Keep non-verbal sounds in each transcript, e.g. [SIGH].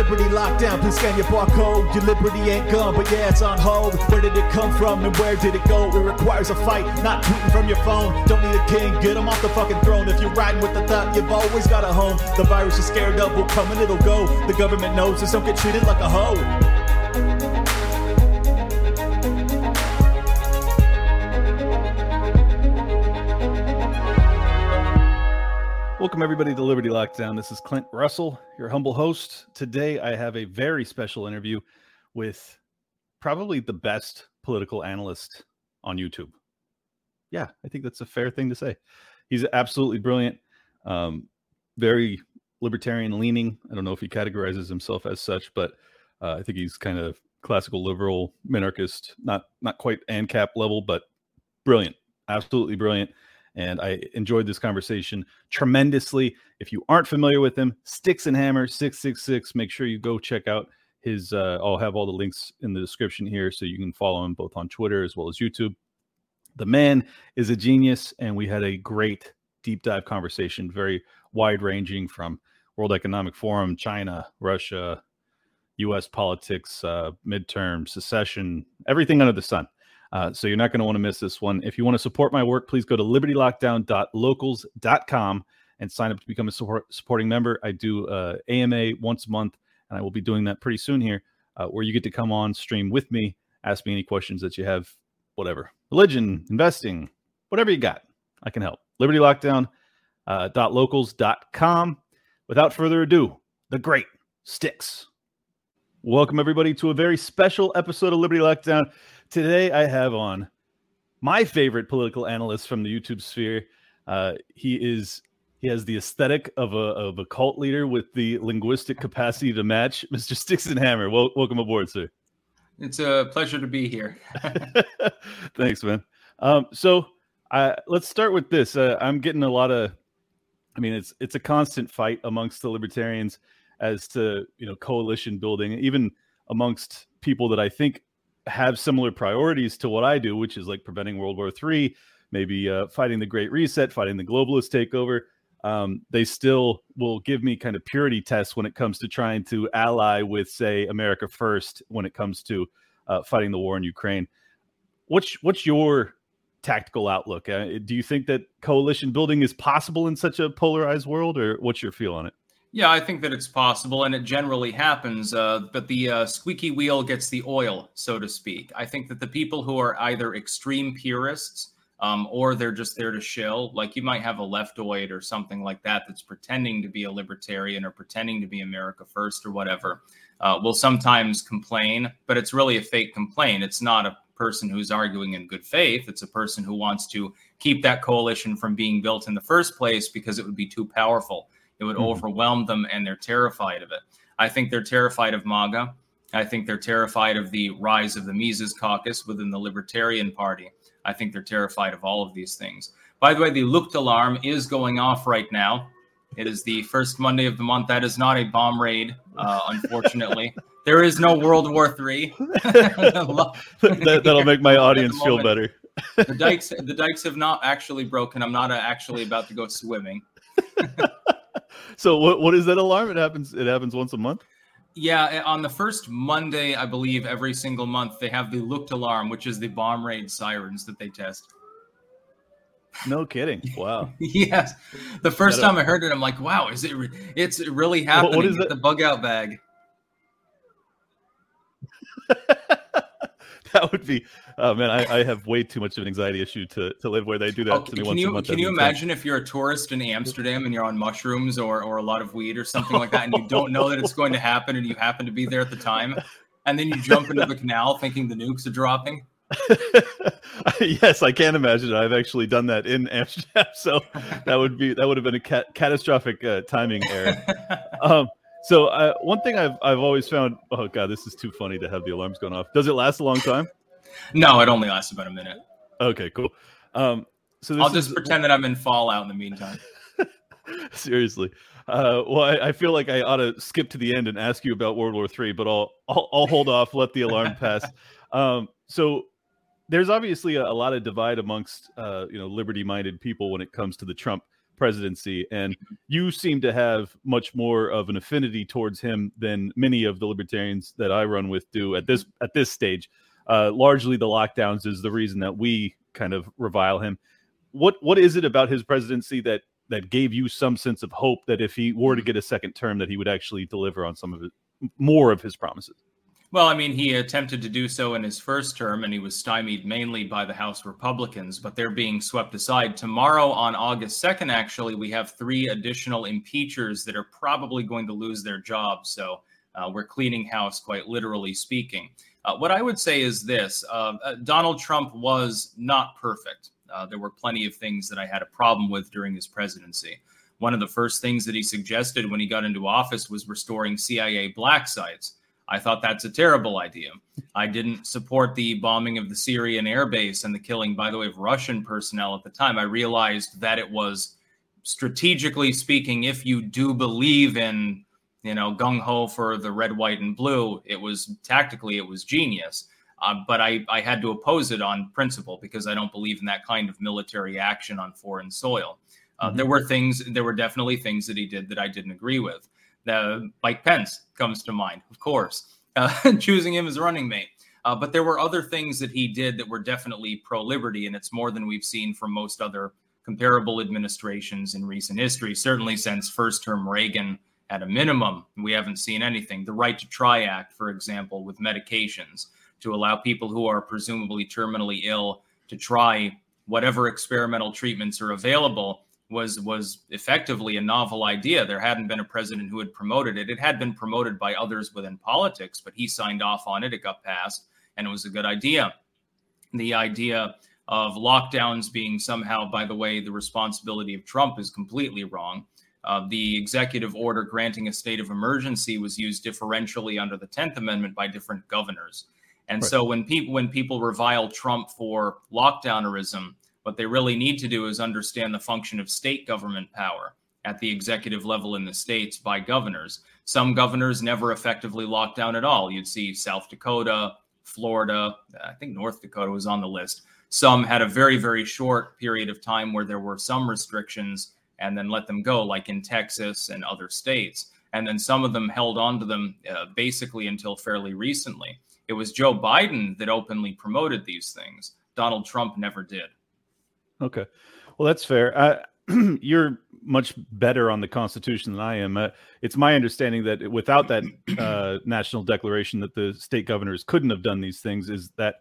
Liberty lockdown, please scan your barcode. Your liberty ain't gone, but yeah, it's on hold. Where did it come from and where did it go? It requires a fight, not tweeting from your phone. Don't need a king, get him off the fucking throne. If you're riding with the thought, you've always got a home. The virus you're scared of will come and it'll go. The government knows this, don't get treated like a hoe. Welcome, everybody, to Liberty Lockdown. This is Clint Russell, your humble host. Today, I have a very special interview with probably the best political analyst on YouTube. Yeah, I think that's a fair thing to say. He's absolutely brilliant, um, very libertarian leaning. I don't know if he categorizes himself as such, but uh, I think he's kind of classical liberal minarchist, not not quite ANCAP level, but brilliant, absolutely brilliant and I enjoyed this conversation tremendously. If you aren't familiar with him, Styxhexenhammer666, make sure you go check out his uh, I'll have all the links in the description here so you can follow him both on Twitter as well as YouTube. The man is a genius and we had a great deep dive conversation, very wide ranging from World Economic Forum, China, Russia, US politics, uh, midterm, secession, everything under the sun. Uh, so you're not going to want to miss this one. If you want to support my work, please go to libertylockdown.locals.com and sign up to become a support, supporting member. I do uh, AMA once a month, and I will be doing that pretty soon here, uh, where you get to come on stream with me, ask me any questions that you have, whatever religion, investing, whatever you got, I can help. LibertyLockdown.locals.com. Without further ado, the great Styx. Welcome, everybody, to a very special episode of Liberty Lockdown. Today, I have on my favorite political analyst from the YouTube sphere. Uh, he is he has the aesthetic of a of a cult leader with the linguistic capacity to match [LAUGHS] Mr. Styxhexenhammer. Well, welcome aboard, sir. It's a pleasure to be here. [LAUGHS] [LAUGHS] Thanks, man. Um, so, uh, let's start with this. Uh, I'm getting a lot of, I mean, it's it's a constant fight amongst the libertarians as to you know coalition building, even amongst people that I think have similar priorities to what I do, which is like preventing World War III, maybe uh, fighting the Great Reset, fighting the globalist takeover. Um, they still will give me kind of purity tests when it comes to trying to ally with, say, America First when it comes to uh, fighting the war in Ukraine. What's what's your tactical outlook? Uh, do you think that coalition building is possible in such a polarized world, or what's your feel on it? Yeah, I think that it's possible, and it generally happens. Uh, but the uh, squeaky wheel gets the oil, so to speak. I think that the people who are either extreme purists um, or they're just there to shill, like you might have a leftoid or something like that that's pretending to be a libertarian or pretending to be America First or whatever, uh, will sometimes complain, but it's really a fake complaint. It's not a person who's arguing in good faith. It's a person who wants to keep that coalition from being built in the first place because it would be too powerful it would mm-hmm. overwhelm them, and they're terrified of it. I think they're terrified of MAGA. I think they're terrified of the rise of the Mises caucus within the Libertarian Party. I think they're terrified of all of these things. By the way, the Lucht alarm is going off right now. It is the first Monday of the month. That is not a bomb raid, uh, [LAUGHS] unfortunately. there is no World War III. [LAUGHS] [LAUGHS] that, will make my audience feel better. the dikes, the dikes have not actually broken. I'm not actually about to go swimming [LAUGHS] so what what is that alarm? It happens it happens once a month. Yeah, eh, on the first Monday, I believe every single month they have the Lucht alarm, which is the bomb raid sirens that they test. No kidding! [LAUGHS] Wow. yes, the first time I heard it, I'm like, "Wow, is it? Re- it's really happening." What is it? The bug out bag. [LAUGHS] [LAUGHS] that would be oh man I, I, have way too much of an anxiety issue to, to live where they do that to me can you, month can you imagine if you're a tourist in amsterdam and you're on mushrooms or, or a lot of weed or something like that and you don't know that it's going to happen and you happen to be there at the time and then you jump into the canal thinking the nukes are dropping? [LAUGHS] Yes i can imagine. I've actually done that in amsterdam [LAUGHS] so that would be that would have been a ca- catastrophic uh, timing error. Um, so uh, one thing I've I've always found. Oh god, this is too funny to have the alarms going off. Does it last a long time? no, it only lasts about a minute. Okay, cool. Um, so I'll just is, pretend that I'm in Fallout in the meantime. [LAUGHS] Seriously. Uh, well, I, I, feel like I ought to skip to the end and ask you about World War Three, but I'll, I'll, I'll hold off. Let the alarm pass. [LAUGHS] Um, so there's obviously a, a, lot of divide amongst uh, you know liberty-minded people when it comes to the Trump presidency, and you seem to have much more of an affinity towards him than many of the libertarians that I run with do at this at this stage. Uh, largely, the lockdowns is the reason that we kind of revile him. What what is it about his presidency that that gave you some sense of hope that if he were to get a second term, that he would actually deliver on some of it, more of his promises? Well, I mean, he attempted to do so in his first term, and he was stymied mainly by the House Republicans, but they're being swept aside. Tomorrow, on August 2nd, actually, we have three additional impeachers that are probably going to lose their jobs. So uh, we're cleaning house, quite literally speaking. Uh, what I would say is this uh, uh Donald Trump was not perfect. Uh, there were plenty of things that I had a problem with during his presidency. One of the first things that he suggested when he got into office was restoring CIA black sites. I thought that's a terrible idea. I didn't support the bombing of the Syrian airbase and the killing, by the way, of Russian personnel at the time. I realized that it was strategically speaking, if you do believe in, you know, gung ho for the red, white, and blue, it was tactically, it was genius. Uh, but I, I had to oppose it on principle because I don't believe in that kind of military action on foreign soil. Uh, mm-hmm. There were things, there were definitely things that he did that I didn't agree with. Mike Pence comes to mind, of course, uh, [LAUGHS] choosing him as a running mate. Uh, but there were other things that he did that were definitely pro liberty, and it's more than we've seen from most other comparable administrations in recent history. Certainly since first term Reagan, at a minimum, we haven't seen anything. The Right to Try Act, for example, with medications to allow people who are presumably terminally ill to try whatever experimental treatments are available was was effectively a novel idea. There hadn't been a president who had promoted it. It had been promoted by others within politics, but he signed off on it. It got passed, and it was a good idea. The idea of lockdowns being somehow, by the way, the responsibility of Trump is completely wrong. Uh, the executive order granting a state of emergency was used differentially under the Tenth Amendment by different governors. And right. so when people when people revile Trump for lockdownerism, what they really need to do is understand the function of state government power at the executive level in the states by governors. Some governors never effectively locked down at all. You'd see South Dakota, Florida, I think North Dakota was on the list. Some had a very, very short period of time where there were some restrictions and then let them go, like in Texas and other states. And then some of them held on to them uh, basically until fairly recently. It was Joe Biden that openly promoted these things. Donald Trump never did. Okay. Well, that's fair. Uh, [CLEARS THROAT] you're much better on the Constitution than I am. Uh, it's my understanding that without that uh, national declaration, that the state governors couldn't have done these things. Is that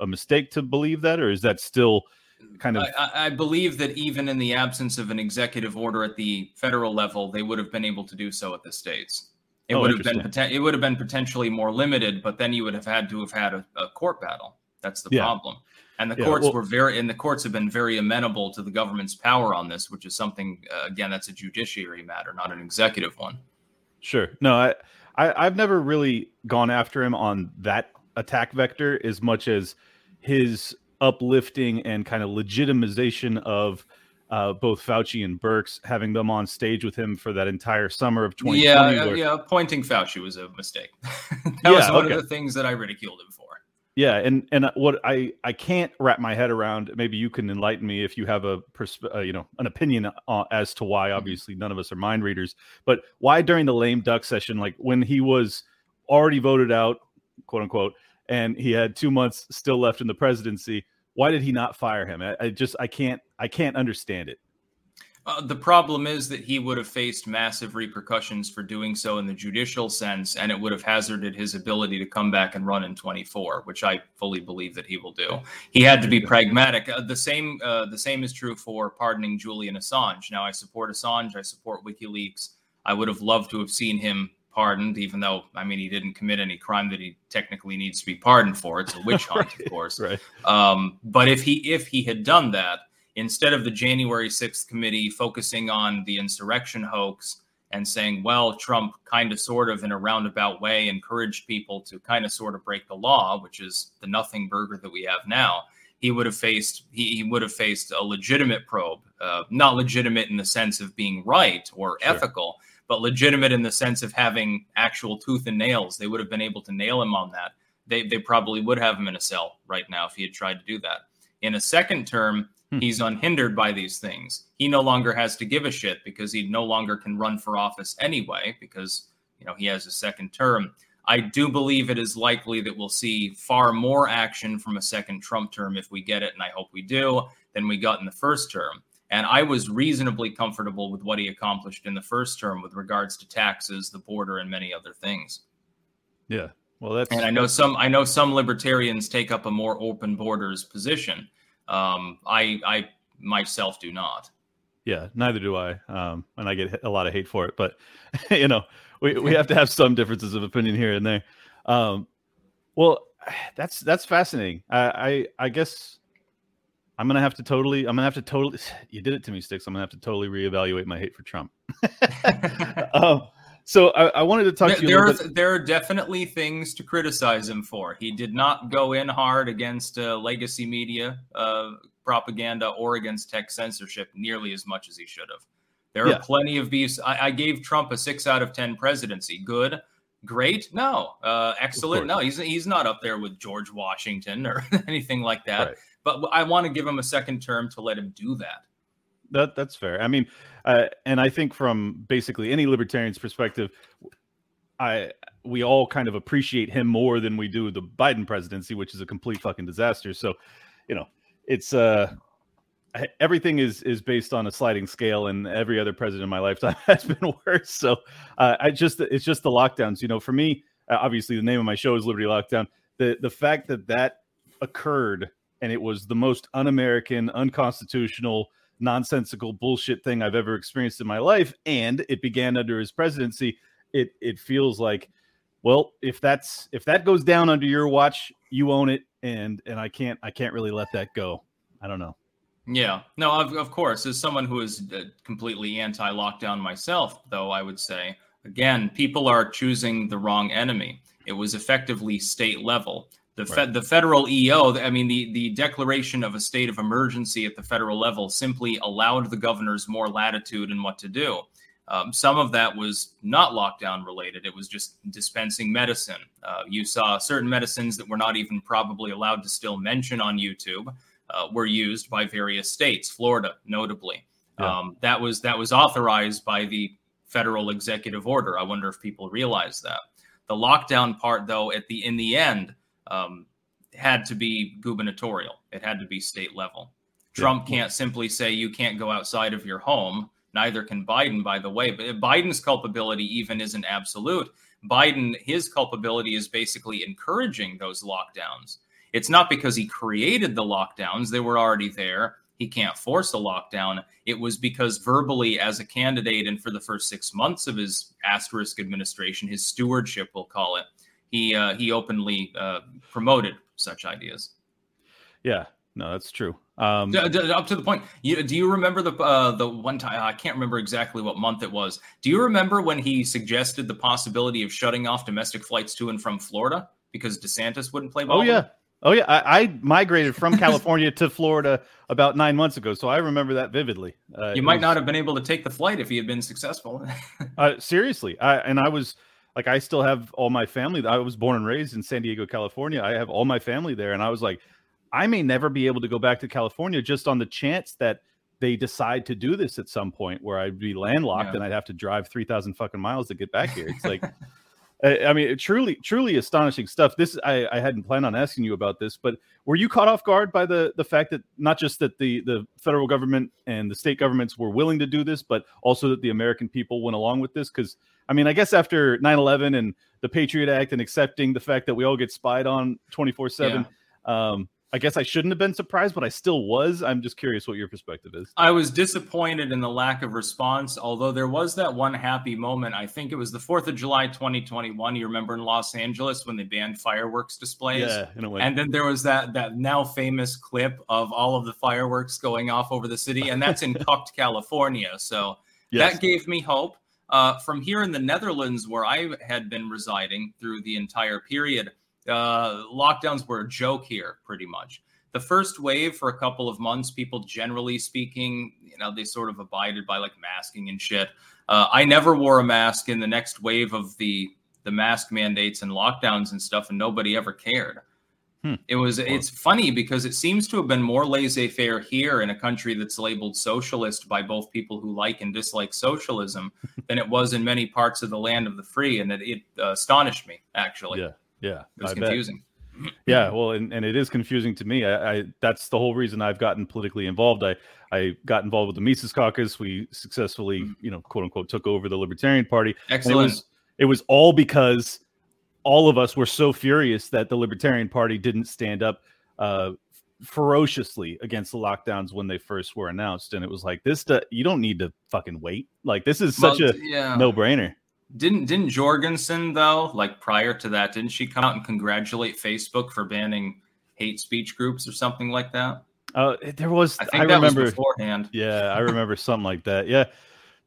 a mistake to believe that, or is that still kind of? I, I believe that even in the absence of an executive order at the federal level, they would have been able to do so at the states. It oh, would have been it would have been potentially more limited, but then you would have had to have had a, a court battle. That's the yeah. problem. And the yeah, courts well, were very, and the courts have been very amenable to the government's power on this, which is something, uh, again, that's a judiciary matter, not an executive one. Sure. No, I, I, have never really gone after him on that attack vector as much as his uplifting and kind of legitimization of uh, both Fauci and Birx, having them on stage with him for that entire summer of 2020. Yeah, where... yeah, pointing Fauci was a mistake. [LAUGHS] that yeah, was one okay. of the things that I ridiculed him for. Yeah, and and what I I can't wrap my head around. Maybe you can enlighten me if you have a persp- uh, you know an opinion uh, as to why. Mm-hmm. Obviously, none of us are mind readers, but why during the lame duck session, like when he was already voted out, quote unquote, and he had two months still left in the presidency, why did he not fire him? I, I just I can't I can't understand it. Uh, the problem is that he would have faced massive repercussions for doing so in the judicial sense, and it would have hazarded his ability to come back and run in 24, which I fully believe that he will do. He had to be pragmatic. Uh, the same, uh, the same is true for pardoning Julian Assange. Now, I support Assange. I support WikiLeaks. I would have loved to have seen him pardoned, even though I mean he didn't commit any crime that he technically needs to be pardoned for. It's a witch [LAUGHS] hunt, right, of course. Right. Um, but if he if he had done that instead of the January 6th committee focusing on the insurrection hoax and saying, well, Trump kind of sort of in a roundabout way encouraged people to kind of sort of break the law, which is the nothing burger that we have now. He would have faced he, he would have faced a legitimate probe, uh, not legitimate in the sense of being right or sure. ethical, but legitimate in the sense of having actual tooth and nails. They would have been able to nail him on that. They they probably would have him in a cell right now if he had tried to do that. In a second term, Hmm. He's unhindered by these things. He no longer has to give a shit because he no longer can run for office anyway because you know he has a second term. I do believe it is likely that we'll see far more action from a second Trump term if we get it, and I hope we do, than we got in the first term. And I was reasonably comfortable with what he accomplished in the first term with regards to taxes, the border, and many other things. Yeah. Well, that's and I know some I know some libertarians take up a more open borders position. Um, I I myself do not. Yeah, neither do I. Um, and I get a lot of hate for it, but [LAUGHS] you know, we, we have to have some differences of opinion here and there. Um, well, [SIGHS] that's that's fascinating. I, I I guess I'm gonna have to totally. I'm gonna have to totally. [SIGHS] You did it to me, Styx. I'm gonna have to totally reevaluate my hate for Trump. [LAUGHS] um, so I, I, wanted to talk there, to you. There are, there are definitely things to criticize him for. He did not go in hard against uh, legacy media uh, propaganda or against tech censorship nearly as much as he should have. There yeah. are plenty of beefs. I, I, gave Trump a six out of ten presidency. Good, great, no, uh, excellent, no. He's he's not up there with George Washington or [LAUGHS] anything like that. Right. But I want to give him a second term to let him do that. That that's fair. I mean, uh, and I think from basically any libertarian's perspective, I we all kind of appreciate him more than we do the Biden presidency, which is a complete fucking disaster. So, you know, it's uh everything is is based on a sliding scale and every other president in my lifetime [LAUGHS] has been worse so uh, i just it's just the lockdowns you know for me uh, obviously the name of my show is liberty lockdown the the fact that that occurred and it was the most un-american unconstitutional nonsensical bullshit thing I've ever experienced in my life, and it began under his presidency. It it feels like, well, if that's if that goes down under your watch, you own it, and and I can't I can't really let that go. I don't know. Yeah, no, of, of course, as someone who is uh, completely anti-lockdown myself, though, I would say again, people are choosing the wrong enemy. It was effectively state level. The, right. Fed, the federal EO, I mean, the, the declaration of a state of emergency at the federal level simply allowed the governors more latitude in what to do. Um, some of that was not lockdown related, it was just dispensing medicine. Uh, you saw certain medicines that were not even probably allowed to still mention on YouTube uh, were used by various states, Florida notably. Yeah. Um, that was that was authorized by the federal executive order. I wonder if people realize that. The lockdown part, though, at the in the end, um, had to be gubernatorial. It had to be state level. Trump can't simply say you can't go outside of your home. Neither can Biden, by the way. But Biden's culpability even isn't absolute. Biden, his culpability is basically encouraging those lockdowns. It's not because he created the lockdowns, they were already there. He can't force a lockdown. It was because verbally, as a candidate, and for the first six months of his asterisk administration, his stewardship, we'll call it, he uh, he openly uh, promoted such ideas. Yeah, no, that's true. Um, d- d- up to the point. You, do you remember the uh, the one time? I can't remember exactly what month it was. Do you remember when he suggested the possibility of shutting off domestic flights to and from Florida because DeSantis wouldn't play ball? Oh yeah, oh yeah. I, I migrated from [LAUGHS] California to Florida about nine months ago, so I remember that vividly. Uh, you might was, not have been able to take the flight if he had been successful. [LAUGHS] uh, seriously, I, and I was like I still have all my family. I was born and raised in San Diego, California. I have all my family there, and I was like, I may never be able to go back to California just on the chance that they decide to do this at some point where I'd be landlocked yeah. and I'd have to drive three thousand fucking miles to get back here. It's like. [LAUGHS] I mean, truly, truly astonishing stuff. This I, I hadn't planned on asking you about this, but were you caught off guard by the the fact that not just that the the federal government and the state governments were willing to do this, but also that the American people went along with this? Because I mean, I guess after 9-11 and the Patriot Act and accepting the fact that we all get spied on 24 7, um, I guess I shouldn't have been surprised, but I still was. I'm just curious what your perspective is. I was disappointed in the lack of response, although there was that one happy moment. I think it was the 4th of July 2021. You remember in Los Angeles when they banned fireworks displays? Yeah, in a way. And then there was that that now famous clip of all of the fireworks going off over the city, and that's in [LAUGHS] Cucht, California. So yes. that gave me hope. Uh, from here in the Netherlands, where I had been residing through the entire period, uh, lockdowns were a joke here, pretty much. The first wave for a couple of months, people generally speaking, you know, they sort of abided by like masking and shit. Uh, I never wore a mask in the next wave of the the mask mandates and lockdowns and stuff, and nobody ever cared. Hmm. It was. It's funny because it seems to have been more laissez-faire here in a country that's labeled socialist by both people who like and dislike socialism [LAUGHS] than it was in many parts of the land of the free, and it, it uh, astonished me actually. Yeah, yeah, it was I bet. confusing. [CLEARS THROAT] yeah well and, and it is confusing to me I, I that's the whole reason i've gotten politically involved i i got involved with the mises caucus we successfully you know quote unquote took over the libertarian party and it Excellent. was it was all because all of us were so furious that the libertarian party didn't stand up uh ferociously against the lockdowns when they first were announced and it was like this do- you don't need to fucking wait like this is such Well, a yeah. no-brainer Didn't didn't Jorgensen though? Like prior to that, didn't she come out and congratulate Facebook for banning hate speech groups or something like that? uh there was I i, think that remember was beforehand. yeah i remember something like that yeah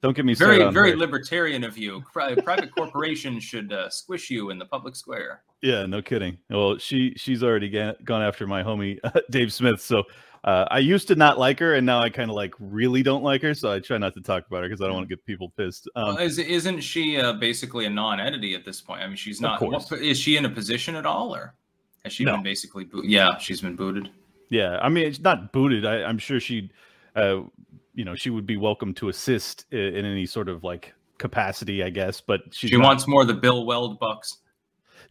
don't get me Very very libertarian of you. Private corporations [LAUGHS] should uh, squish you in the public square. Yeah, no kidding. Well, she she's already ga- gone after my homie [LAUGHS] Dave Smith. So uh, I used to not like her, and now I kind of like really don't like her. So I try not to talk about her because I don't want to get people pissed. Um, Well, is, isn't she uh, basically a non-entity at this point? I mean, she's not. what- is she in a position at all, or has she No. been basically? Boot- yeah, she's been booted. yeah, I mean it's not booted. I, I'm sure she, uh, you know, she would be welcome to assist in, in any sort of like capacity, I guess. But She not- wants more of the Bill Weld bucks. [LAUGHS]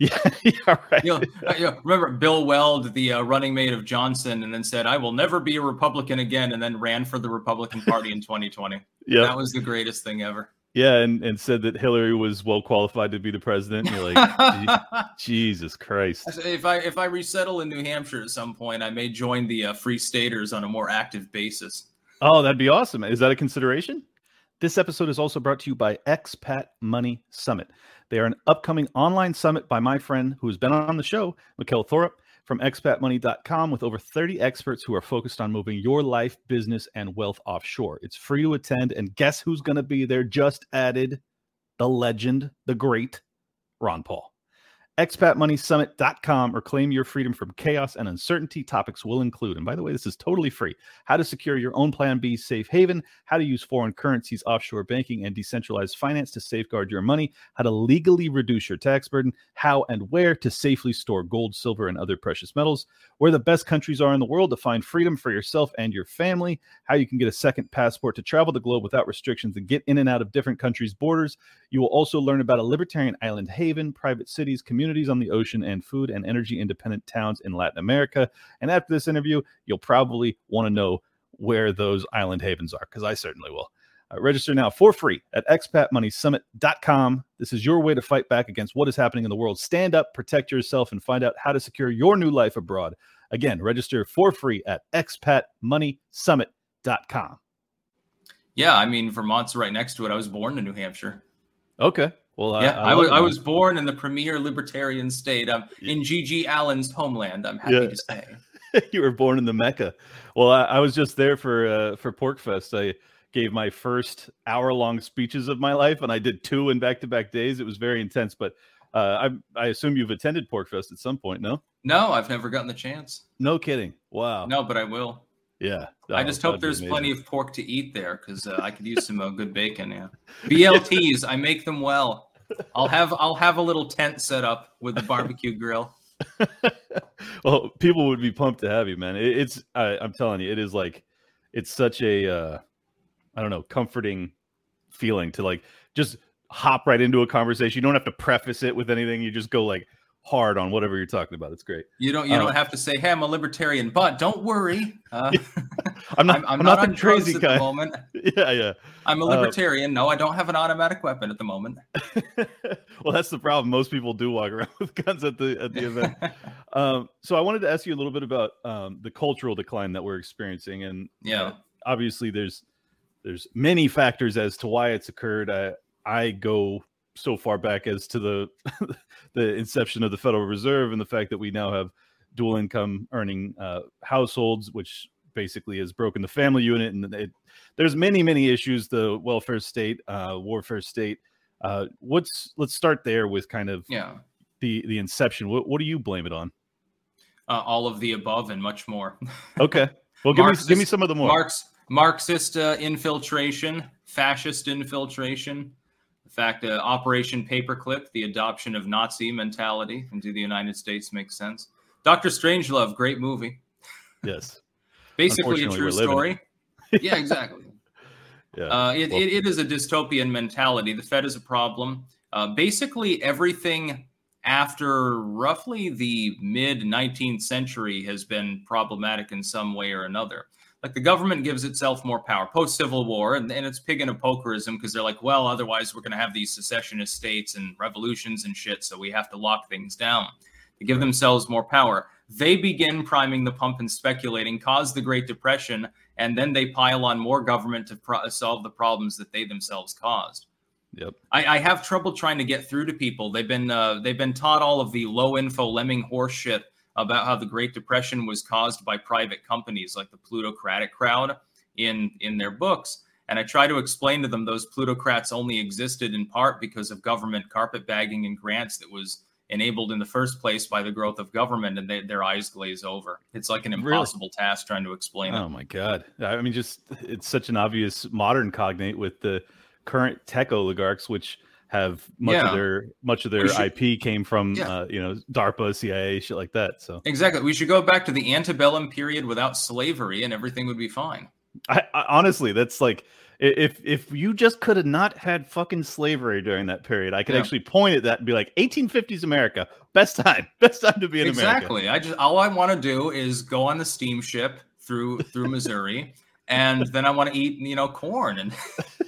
Yeah, yeah, right. You know, uh, you know, remember Bill Weld, the uh, running mate of Johnson, and then said, "I will never be a Republican again," and then ran for the Republican Party in 2020. [LAUGHS] yeah, That was the greatest thing ever. yeah, and and said that Hillary was well qualified to be the president. You're like, [LAUGHS] Jesus Christ. if I if I resettle in New Hampshire at some point, I may join the uh, Free Staters on a more active basis. Oh, that'd be awesome. Is that a consideration? This episode is also brought to you by Expat Money Summit. They are an upcoming online summit by my friend who has been on the show, Mikkel Thorup from expatmoney.com, with over 30 experts who are focused on moving your life, business, and wealth offshore. It's free to attend, and guess who's going to be there? Just added the legend, the great Ron Paul. expatmoneysummit.com or claim your freedom from chaos and uncertainty. Topics will include and by the way this is totally free how to secure your own plan b safe haven how to use foreign currencies offshore banking and decentralized finance to safeguard your money how to legally reduce your tax burden how and where to safely store gold silver and other precious metals where the best countries are in the world to find freedom for yourself and your family how you can get a second passport to travel the globe without restrictions and get in and out of different countries borders. You will also learn about a libertarian island haven, private cities, communities on the ocean, and food and energy independent towns in Latin America. And after this interview, you'll probably want to know where those island havens are, because I certainly will. Uh, register now for free at expatmoneysummit.com. This is your way to fight back against what is happening in the world. Stand up, protect yourself, and find out how to secure your new life abroad. Again, register for free at expatmoneysummit.com. Yeah, I mean Vermont's right next to it. I was born in New Hampshire. Okay. Well, yeah, I, love was I was born in the premier libertarian state. I'm in G.G. Allin's homeland. I'm happy Yeah. to say. [LAUGHS] you were born in the Mecca. Well, I, I was just there for uh, for Pork Fest. I gave my first hour long speeches of my life, and I did two in back to back days. It was very intense. But uh, I I assume you've attended Pork Fest at some point, no? No, I've never gotten the chance. No kidding. Wow. No, but I will. Yeah. I Oh, just hope there's plenty of pork to eat there because uh, I could use some uh, good bacon. Yeah, [LAUGHS] BLTs. I make them well. I'll have I'll have a little tent set up with the barbecue grill. [LAUGHS] well, people would be pumped to have you, man. It, it's I, I'm telling you, it is like it's such a uh, I don't know, comforting feeling to like just hop right into a conversation. You don't have to preface it with anything. You just go like hard on whatever you're talking about. It's great. You don't you Uh, don't have to say, "Hey, I'm a libertarian," but don't worry. Uh, [LAUGHS] I'm not. [LAUGHS] I'm, I'm, I'm not, not, the crazy at the guy. moment. [LAUGHS] yeah, yeah. I'm a Uh, libertarian. no, I don't have an automatic weapon at the moment. well, that's the problem. Most people do walk around with guns at the at the event. um, so I wanted to ask you a little bit about um, the cultural decline that we're experiencing, and yeah. uh, obviously there's there's many factors as to why it's occurred. I I go so far back as to the [LAUGHS] the inception of the Federal Reserve and the fact that we now have dual income earning uh, households, which basically has broken the family unit, and it, there's many many issues. The welfare state, uh, warfare state. Uh, what's let's start there with kind of Yeah. the the inception. What what do you blame it on? Uh, all of the above and much more. Okay, [LAUGHS] well give me give me some of the more. Marx, Marxist uh, infiltration, fascist infiltration, fact uh, Operation Paperclip, the adoption of Nazi mentality into the United States makes sense. Doctor Strangelove, great movie. Yes. [LAUGHS] Basically a true story. yeah, exactly. [LAUGHS] Yeah. Uh, it, Well- it, it is a dystopian mentality. The Fed is a problem. Uh, basically, everything after roughly the mid 19th century has been problematic in some way or another. Like the government gives itself more power post Civil War, and, and it's pig in a pokerism because they're like, well, otherwise we're going to have these secessionist states and revolutions and shit, so we have to lock things down. They give themselves more power. They begin priming the pump and speculating, cause the Great Depression, and then they pile on more government to pro- solve the problems that they themselves caused. Yep. I, I have trouble trying to get through to people. They've been uh, they've been taught all of the low info lemming horse shit about how the Great Depression was caused by private companies like the plutocratic crowd in in their books. And I try to explain to them those plutocrats only existed in part because of government carpetbagging and grants that was enabled in the first place by the growth of government, and they, their eyes glaze over. It's like an Really? impossible task trying to explain it. Oh my god! I mean, just it's such an obvious modern cognate with the current tech oligarchs, which have much Yeah. of their much of their should- IP came from Yeah. uh, you know DARPA, CIA, shit like that. So Exactly. We should go back to the antebellum period without slavery, and everything would be fine. I, I honestly, that's like if if you just could have not had fucking slavery during that period, I could Yeah. actually point at that and be like, 1850s America, best time, [LAUGHS] best time to be in America. exactly. I just all I want to do is go on the steamship through through [LAUGHS] Missouri, and then I want to eat you know corn, and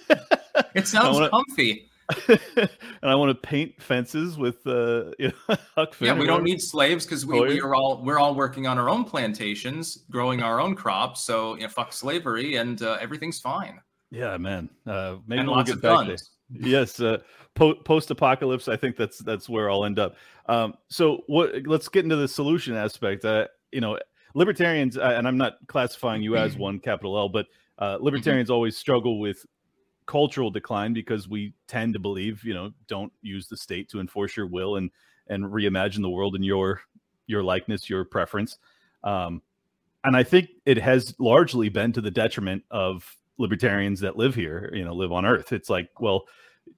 [LAUGHS] it sounds wanna- comfy. [LAUGHS] and I want to paint fences with uh, [LAUGHS] you know, Huck Finn Yeah, we don't need slaves because we, we are all we're all working on our own plantations, growing our own crops. So you know, fuck slavery, and uh, everything's fine. Yeah, man. Uh, maybe and we'll lots get of back there. guns. yes uh, po- post-apocalypse i think that's that's where i'll end up um so what let's get into the solution aspect uh you know libertarians uh, and i'm not classifying you as [CLEARS THROAT] one capital l but uh libertarians always struggle with cultural decline because we tend to believe you know don't use the state to enforce your will and and reimagine the world in your your likeness your preference um and i think it has largely been to the detriment of libertarians that live here, you know, live on Earth. It's like, well,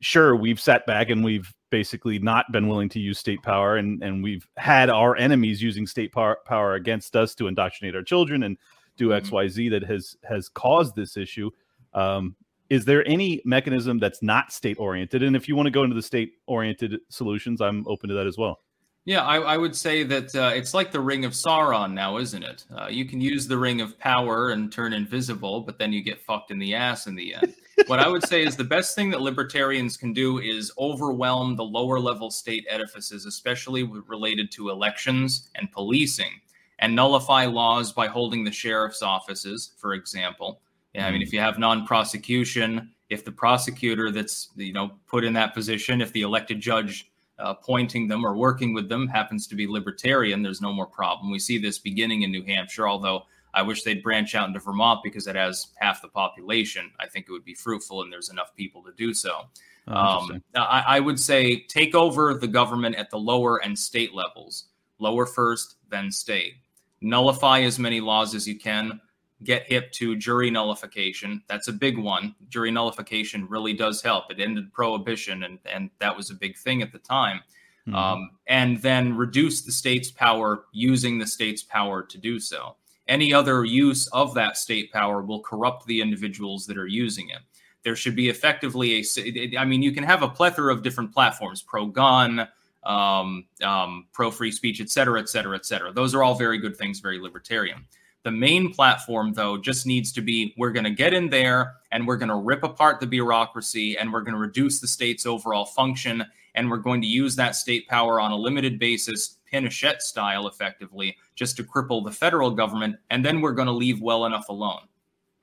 sure, we've sat back and we've basically not been willing to use state power, and and we've had our enemies using state power, power against us to indoctrinate our children and do Mhm. X, Y, Z that has has caused this issue. Um, is there any mechanism that's not state oriented? And if you want to go into the state oriented solutions, I'm open to that as well. Yeah, I, I would say that uh, it's like the Ring of Sauron now, isn't it? Uh, you can use the Ring of Power and turn invisible, but then you get fucked in the ass in the end. [LAUGHS] what I would say is the best thing that libertarians can do is overwhelm the lower level state edifices, especially related to elections and policing, and nullify laws by holding the sheriff's offices, for example. Yeah, I mean, if you have non-prosecution, if the prosecutor that's you know put in that position, if the elected judge uh, appointing them or working with them happens to be libertarian, there's no more problem. We see this beginning in New Hampshire, although I wish they'd branch out into Vermont because it has half the population. I think it would be fruitful and there's enough people to do so. Oh, Um. I, I would say take over the government at the lower and state levels, lower first, then state. Nullify as many laws as you can. Get hip to jury nullification. That's a big one. Jury nullification really does help. It ended prohibition, and, and that was a big thing at the time. Mhm. Um, and then reduce the state's power using the state's power to do so. Any other use of that state power will corrupt the individuals that are using it there should be effectively a i mean you can have a plethora of different platforms pro gun um, um, pro free speech et cetera et cetera et cetera those are all very good things very libertarian the main platform though just needs to be we're going to get in there and we're going to rip apart the bureaucracy and we're going to reduce the state's overall function and we're going to use that state power on a limited basis pinochet style effectively just to cripple the federal government and then we're going to leave well enough alone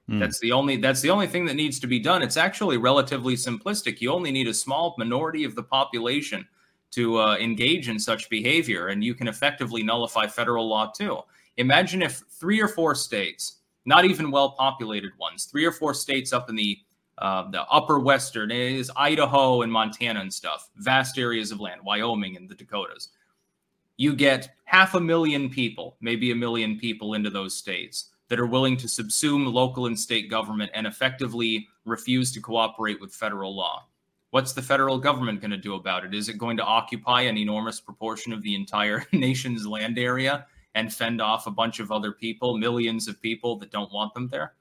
Hmm. that's the only that's the only thing that needs to be done. It's actually relatively simplistic. You only need a small minority of the population to uh, engage in such behavior, and you can effectively nullify federal law too. Imagine if three or four states, not even well populated ones, three or four states up in the uh, the upper western is Idaho and Montana and stuff, vast areas of land, Wyoming and the Dakotas. You get half a million people, maybe a million people into those states that are willing to subsume local and state government and effectively refuse to cooperate with federal law. What's the federal government going to do about it? Is it going to occupy an enormous proportion of the entire [LAUGHS] nation's land area and fend off a bunch of other people, millions of people that don't want them there.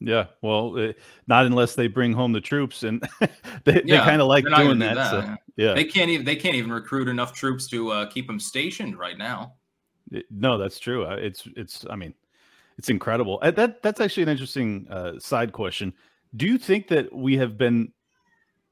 Yeah, well, uh, not unless they bring home the troops, and [LAUGHS] they, yeah, they kind of like doing that. that. So, yeah, they can't even they can't even recruit enough troops to uh, keep them stationed right now. It, no, that's true. It's it's. I mean, it's incredible. Uh, that that's actually an interesting uh, side question. Do you think that we have been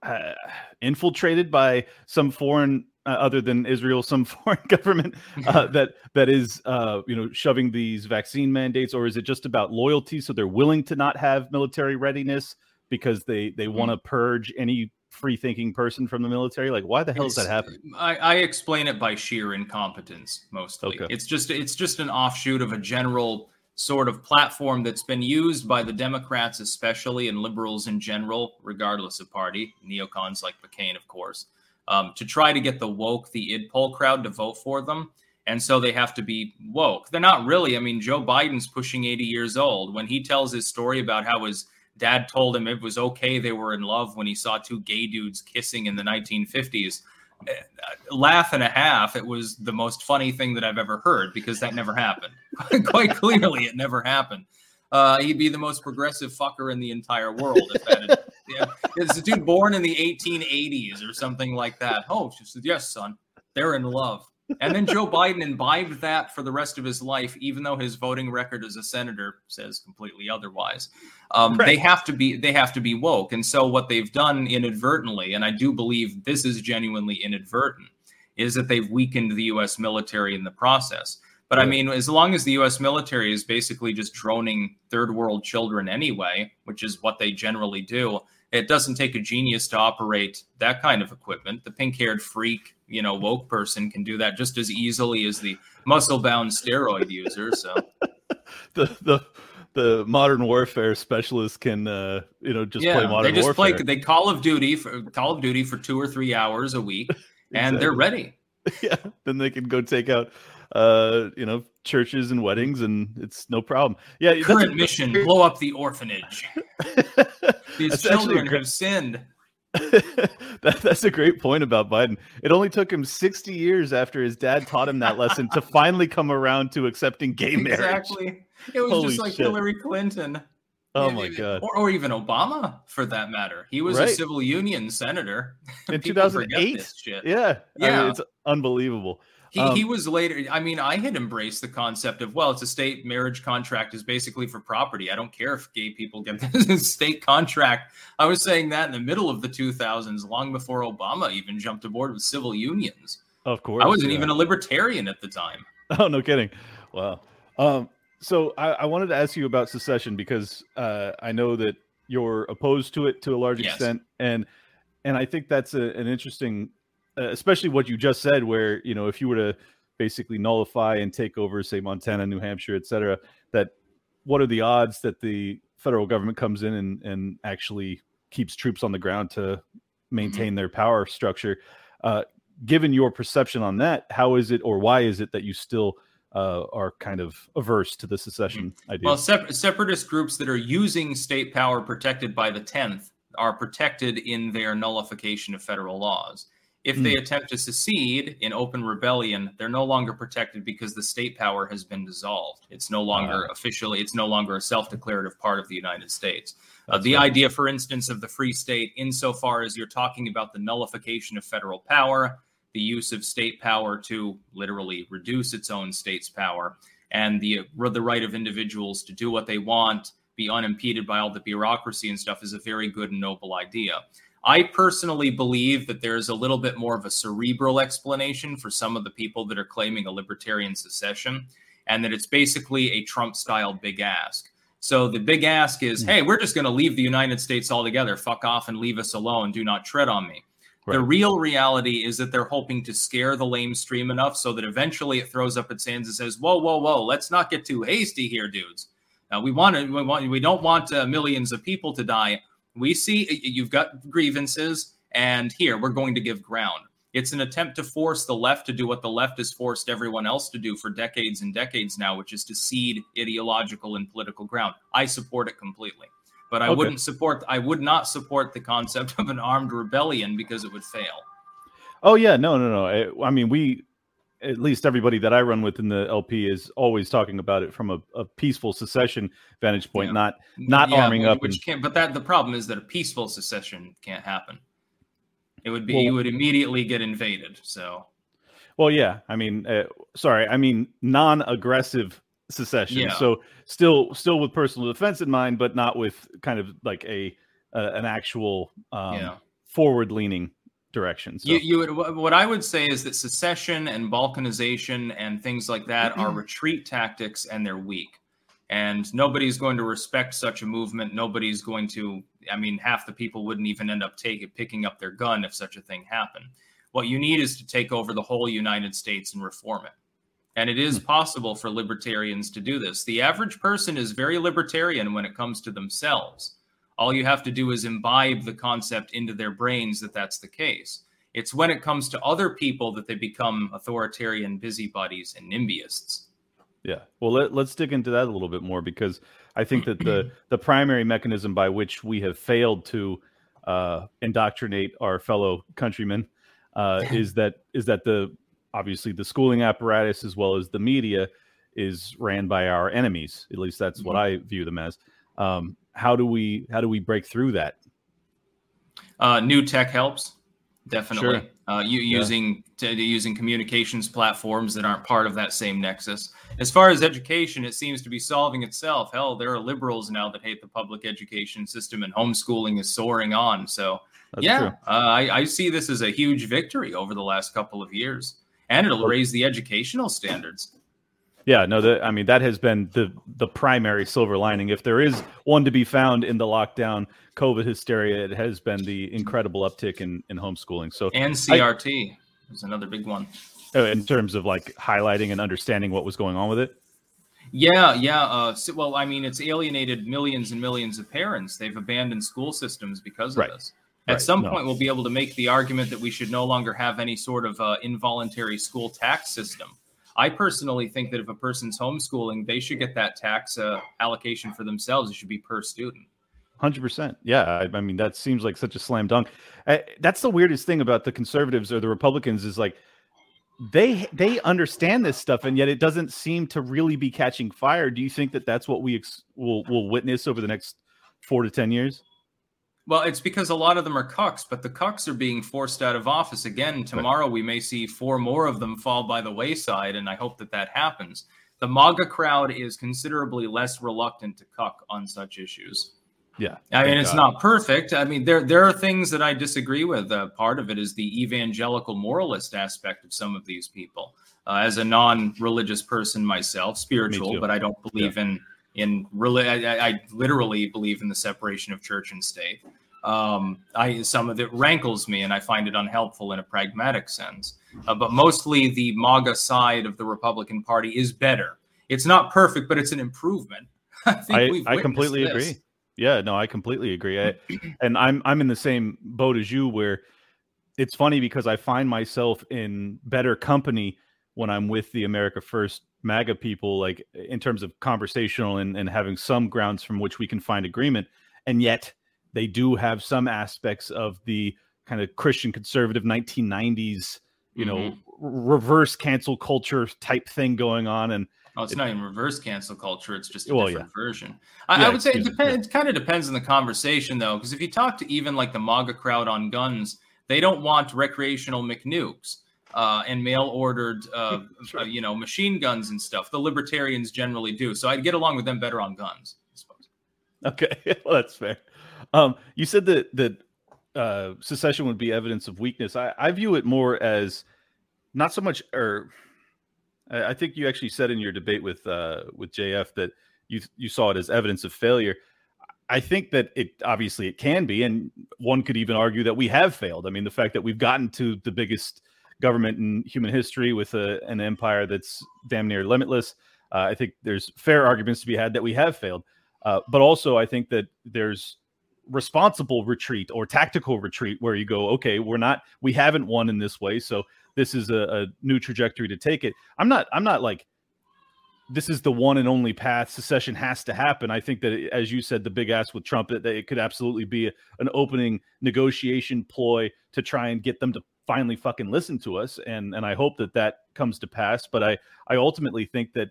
uh, infiltrated by some foreign uh, other than Israel, some [LAUGHS] foreign government uh, [LAUGHS] that that is, uh, you know, shoving these vaccine mandates, or is it just about loyalty? So they're willing to not have military readiness because they they mm-hmm. want to purge any free thinking person from the military? Like, why the hell it's, does that happening? I, I, explain it by sheer incompetence mostly. Okay. It's just it's just an offshoot of a general sort of platform that's been used by the Democrats, especially, and liberals in general, regardless of party, neocons like McCain, of course, um, to try to get the woke, the id poll crowd to vote for them. And so they have to be woke. They're not really. I mean, Joe Biden's pushing 80 years old. When he tells his story about how his dad told him it was okay they were in love when he saw two gay dudes kissing in the 1950s, eh, laugh and a half. It was the most funny thing that I've ever heard because that never happened. [LAUGHS] Quite clearly, it never happened. Uh, he'd be the most progressive fucker in the entire world if that had it's a dude born in the 1880s or something like that. Oh, she said, yes, son, they're in love. And then Joe Biden imbibed that for the rest of his life, even though his voting record as a senator says completely otherwise. Um, right. They have to be they have to be woke, and so what they've done inadvertently, and I do believe this is genuinely inadvertent, is that they've weakened the U.S. military in the process. But I mean, as long as the U.S. military is basically just droning third world children anyway, which is what they generally do, it doesn't take a genius to operate that kind of equipment. The pink haired freak, you know, woke person can do that just as easily as the muscle bound steroid user. So [LAUGHS] the, the, the modern warfare specialist can, uh, you know, just yeah, play modern they just warfare. Play, they Call of Duty for Call of Duty for two or three hours a week, [LAUGHS] and they're ready. [LAUGHS] Yeah, then they can go take out uh, you know, churches and weddings, and it's no problem. Yeah, current mission: blow up the orphanage. [LAUGHS] These children great... have sinned. [LAUGHS] that, that's a great point about Biden. It only took him 60 years after his dad taught him that lesson to finally come around to accepting gay marriage. Exactly. It was Holy just like shit. Hillary Clinton. Oh my god! Or, or, even Obama, for that matter. He was right. a civil union senator in [LAUGHS] 2008. Yeah, yeah, I mean, it's unbelievable. He, um, he was later. I mean, I had embraced the concept of well, it's a state marriage contract is basically for property. I don't care if gay people get this [LAUGHS] state contract. I was saying that in the middle of the 2000s, long before Obama even jumped aboard with civil unions. Of course, I wasn't yeah. even a libertarian at the time. [LAUGHS] Oh, no kidding. Wow. Um, so I, I, wanted to ask you about secession because uh, I know that you're opposed to it to a large yes. extent, and and I think that's a, an interesting uh, especially what you just said, where you know if you were to basically nullify and take over, say Montana, New Hampshire, et cetera, that what are the odds that the federal government comes in and, and actually keeps troops on the ground to mm-hmm. maintain their power structure? Uh, given your perception on that, how is it or why is it that you still uh, are kind of averse to the secession mm-hmm. idea? Well, separatist groups that are using state power protected by the 10th are protected in their nullification of federal laws. If they hmm. attempt to secede in open rebellion, they're no longer protected because the state power has been dissolved. It's no longer officially, it's no longer a self declarative part of the United States. Uh, the right. idea, for instance, of the free state, insofar as you're talking about the nullification of federal power, the use of state power to literally reduce its own state's power, and the, the right of individuals to do what they want, be unimpeded by all the bureaucracy and stuff, is a very good and noble idea. I personally believe that there's a little bit more of a cerebral explanation for some of the people that are claiming a libertarian secession, and that it's basically a Trump style big ask. So the big ask is, mm. hey, we're just going to leave the United States altogether. Fuck off and leave us alone. Do not tread on me. Right. The real reality is that they're hoping to scare the lamestream enough so that eventually it throws up its hands and says, "Whoa, whoa, whoa! Let's not get too hasty here, dudes. Now we want to, we want, we don't want uh, millions of people to die we see you've got grievances, and here we're going to give ground. It's an attempt to force the left to do what the left has forced everyone else to do for decades and decades now, which is to cede ideological and political ground. I support it completely. But I okay. wouldn't support I would not support the concept [LAUGHS] of an armed rebellion because it would fail. Oh yeah, no, no, no. I, I mean, we at least everybody that I run with in the LP is always talking about it from a, a peaceful secession vantage point, yeah. not not yeah, arming up. Which and, can't. But that the problem is that a peaceful secession can't happen. It would be well, you would immediately get invaded. So. Well, yeah. I mean, uh, sorry. I mean, non-aggressive secession. Yeah. So still, still with personal defense in mind, but not with kind of like a uh, an actual um, forward-leaning direction. So. You, you would, what I would say is that secession and balkanization and things like that are retreat tactics, and they're weak. And nobody's going to respect such a movement. Nobody's going to. I mean, half the people wouldn't even end up taking picking up their gun if such a thing happened. What you need is to take over the whole United States and reform it. And it is hmm. possible for libertarians to do this. The average person is very libertarian when it comes to themselves. All you have to do is imbibe the concept into their brains that that's the case. It's when it comes to other people that they become authoritarian busybodies and NIMBYists. Yeah. Well, let, us dig into that a little bit more because I think that the [CLEARS THROAT] the primary mechanism by which we have failed to uh, indoctrinate our fellow countrymen uh, is that is that the obviously the schooling apparatus as well as the media is ran by our enemies. At least that's mm-hmm. what I view them as. Um, how do we how do we break through that? Uh, new tech helps definitely. Sure. Uh, you yeah. using to, using communications platforms that aren't part of that same nexus. As far as education, it seems to be solving itself. Hell, there are liberals now that hate the public education system, and homeschooling is soaring on. So, That's yeah, uh, I, I see this as a huge victory over the last couple of years, and it'll raise the educational standards. Yeah, no, the, I mean that has been the the primary silver lining. If there is one to be found in the lockdown COVID hysteria, it has been the incredible uptick in in homeschooling. So and CRT I, is another big one. Oh, in terms of like highlighting and understanding what was going on with it. Yeah, yeah. Uh, so, well, I mean, it's alienated millions and millions of parents. They've abandoned school systems because of right. this. At right. some no. point, we'll be able to make the argument that we should no longer have any sort of uh, involuntary school tax system I personally think that if a person's homeschooling, they should get that tax uh, allocation for themselves. It should be per student. Hundred percent. Yeah, I, I, mean that seems like such a slam dunk. Uh, that's the weirdest thing about the conservatives or the Republicans is like they they understand this stuff, and yet it doesn't seem to really be catching fire. Do you think that that's what we ex- will will witness over the next four to ten years? Well, it's because a lot of them are cucks, but the cucks are being forced out of office again. Tomorrow, we may see four more of them fall by the wayside, and I hope that that happens. The MAGA crowd is considerably less reluctant to cuck on such issues. Yeah, I mean it's God. not perfect. I mean there there are things that I disagree with. Uh, part of it is the evangelical moralist aspect of some of these people. Uh, as a non-religious person myself, spiritual, but I don't believe yeah. in in really I, I, literally believe in the separation of church and state um, I some of it rankles me and I find it unhelpful in a pragmatic sense. Uh, but mostly the MAGA side of the Republican Party is better. It's not perfect, but it's an improvement. [LAUGHS] I I, I completely this. agree. Yeah, no, I completely agree. I, and I'm I'm in the same boat as you where it's funny because I find myself in better company when I'm with the America First MAGA people, like in terms of conversational and, and having some grounds from which we can find agreement. And yet they do have some aspects of the kind of Christian conservative 1990s, you mm-hmm. know, reverse cancel culture type thing going on. And Oh, it's it, not even reverse cancel culture. It's just a well, different yeah. version. I, yeah, I, would say it depends. It kind of depends on the conversation, though, because if you talk to even like the MAGA crowd on guns, they don't want recreational McNukes uh, and mail ordered, uh, [LAUGHS] sure. uh, you know, machine guns and stuff. The libertarians generally do. So I'd get along with them better on guns. I suppose. Okay, [LAUGHS] well, that's fair. Um, you said that that uh, secession would be evidence of weakness. I, I view it more as not so much, or I think you actually said in your debate with uh, with JF that you you saw it as evidence of failure. I think that it obviously it can be, and one could even argue that we have failed. I mean, the fact that we've gotten to the biggest government in human history with a, an empire that's damn near limitless. Uh, I think there's fair arguments to be had that we have failed. Uh, but also, I think that there's responsible retreat or tactical retreat where you go, okay, we're not, we haven't won in this way, so this is a, a new trajectory to take it. I'm not, I'm not like this is the one and only path. Secession has to happen. I think that, as you said, the big ass with Trump, that it could absolutely be an opening negotiation ploy to try and get them to finally fucking listen to us, and and I hope that that comes to pass. But I I ultimately think that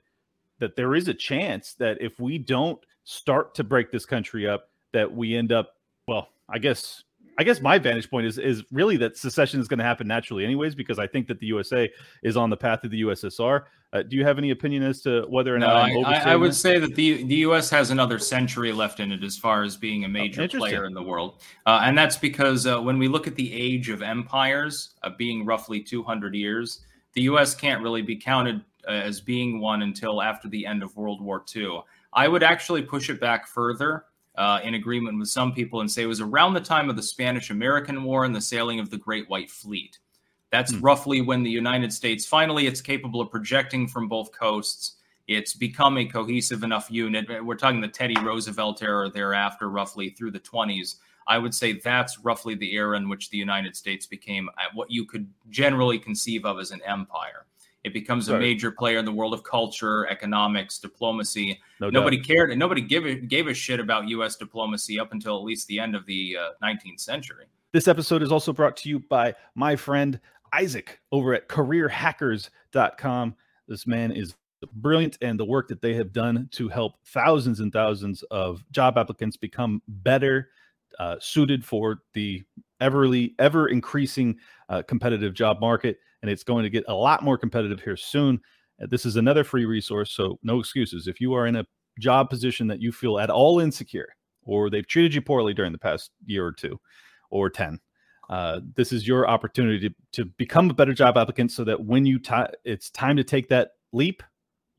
that there is a chance that if we don't start to break this country up, that we end up well, I guess I guess my vantage point is is really that secession is going to happen naturally, anyways, because I think that the USA is on the path of the USSR. Uh, do you have any opinion as to whether or no, not I'm I, I, would that? say that the the US has another century left in it as far as being a major oh, player in the world, uh, and that's because uh, when we look at the age of empires, uh, being roughly 200 years, the US can't really be counted uh, as being one until after the end of World War II. I would actually push it back further uh, in agreement with some people and say it was around the time of the Spanish American War and the sailing of the Great White Fleet. That's hmm. roughly when the United States finally it's capable of projecting from both coasts. It's become a cohesive enough unit. We're talking the Teddy Roosevelt era thereafter, roughly through the 20s. I would say that's roughly the era in which the United States became what you could generally conceive of as an empire. It becomes a major player in the world of culture, economics, diplomacy. No nobody doubt. cared and nobody gave a, gave a shit about U.S. diplomacy up until at least the end of the uh, 19th century. This episode is also brought to you by my friend Isaac over at careerhackers.com. This man is brilliant, and the work that they have done to help thousands and thousands of job applicants become better uh, suited for the everly ever increasing uh, competitive job market and it's going to get a lot more competitive here soon. Uh, this is another free resource, so no excuses. If you are in a job position that you feel at all insecure, or they've treated you poorly during the past year or two, or 10, uh, this is your opportunity to, to become a better job applicant so that when you t- it's time to take that leap,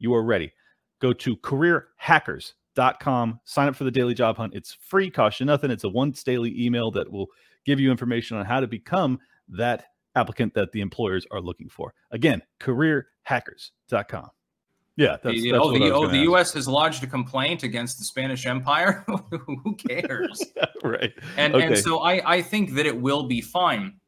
you are ready. Go to careerhackers.com, sign up for the daily job hunt. It's free, cost you nothing. It's a once daily email that will give you information on how to become that applicant that the employers are looking for. Again, careerhackers.com. Yeah, that's, that's oh, the, oh, the U.S. has lodged a complaint against the Spanish Empire. [LAUGHS] Who cares? [LAUGHS] right. And okay. and so I I think that it will be fine.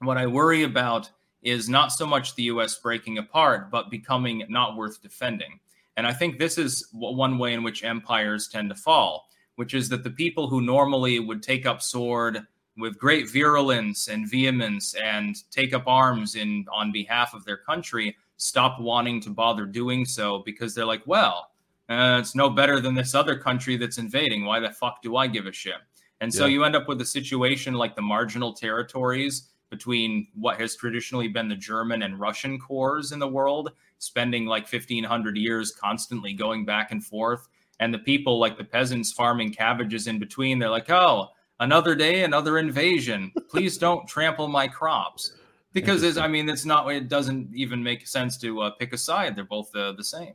What I worry about is not so much the U.S. breaking apart, but becoming not worth defending. And I think this is one way in which empires tend to fall, which is that the people who normally would take up sword with great virulence and vehemence and take up arms in on behalf of their country stop wanting to bother doing so because they're like, well, uh, it's no better than this other country that's invading. Why the fuck do I give a shit? And so yeah. you end up with a situation like the marginal territories between what has traditionally been the German and Russian cores in the world, spending like 1500 years constantly going back and forth. And the people, like the peasants farming cabbages in between, they're like, oh, another day, another invasion. Please don't trample my crops. Because it's, I mean, it's not. It doesn't even make sense to uh, pick a side. They're both uh, the same.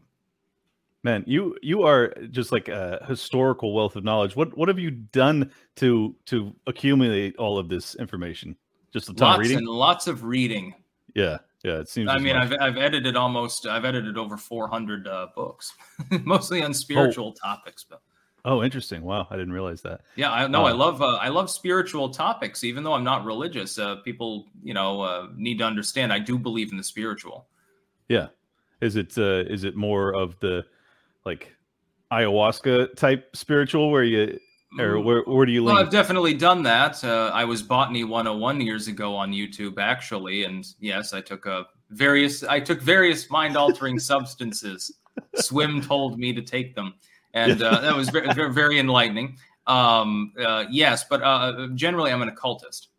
Man, you you are just like a historical wealth of knowledge. What what have you done to to accumulate all of this information? Just a ton lots of reading and lots of reading. Yeah, yeah. It seems. I mean, I've I've edited almost. I've edited over four hundred uh, books, [LAUGHS] mostly on spiritual oh. topics, but. Oh, interesting. Wow, I didn't realize that. Yeah, I know. Uh, I love uh, I love spiritual topics, even though I'm not religious. Uh, people, you know, uh, need to understand. I do believe in the spiritual. Yeah, is it uh, is it more of the like ayahuasca type spiritual where you or mm. where, where do you lean? Well, I've definitely done that. Uh, I was Botany 101 years ago on YouTube, actually, and yes, I took a various I took various mind altering substances. Swim told me to take them and uh, that was very, very enlightening. Um, uh, yes, but uh, generally, I'm an occultist.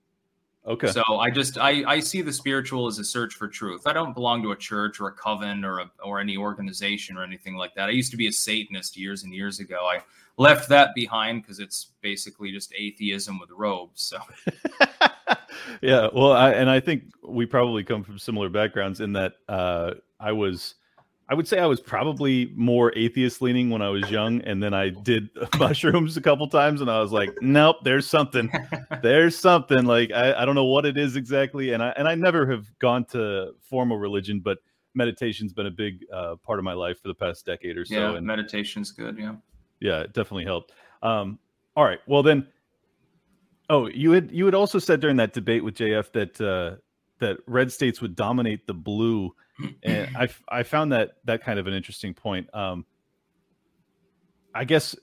Okay. So I just I, I see the spiritual as a search for truth. I don't belong to a church or a coven or a, or any organization or anything like that. I used to be a Satanist years and years ago. I left that behind because it's basically just atheism with robes. So. [LAUGHS] yeah, well, I, and I think we probably come from similar backgrounds in that uh, I was I would say I was probably more atheist leaning when I was young, and then I did [LAUGHS] mushrooms a couple times, and I was like, "Nope, there's something, [LAUGHS] there's something." Like I, I don't know what it is exactly, and I and I never have gone to formal religion, but meditation's been a big uh, part of my life for the past decade or so. Yeah, and meditation's good. Yeah, yeah, it definitely helped. Um, all right, well then, oh, you had you had also said during that debate with JF that uh, that red states would dominate the blue and I I found that that kind of an interesting point. Um, I guess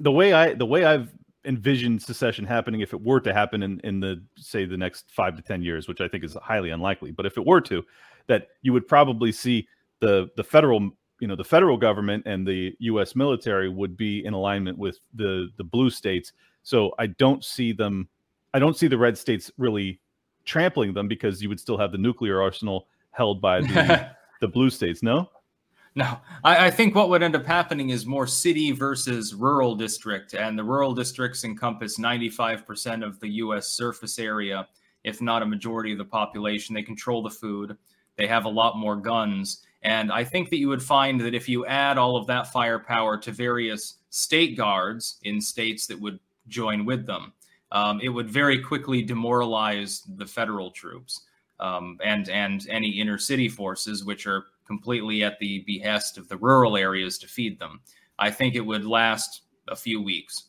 the way I the way I've envisioned secession happening if it were to happen in, in the say the next five to ten years, which I think is highly unlikely. But if it were to, that you would probably see the the federal you know the federal government and the U.S. military would be in alignment with the the blue states. So I don't see them. I don't see the red states really trampling them because you would still have the nuclear arsenal held by the [LAUGHS] the blue states. No. No, I, I, think what would end up happening is more city versus rural district, and the rural districts encompass 95% of the U.S. surface area, if not a majority of the population. They control the food. They have a lot more guns, and I think that you would find that if you add all of that firepower to various state guards in states that would join with them, um, it would very quickly demoralize the federal troops um, and and any inner city forces, which are completely at the behest of the rural areas to feed them. I think it would last a few weeks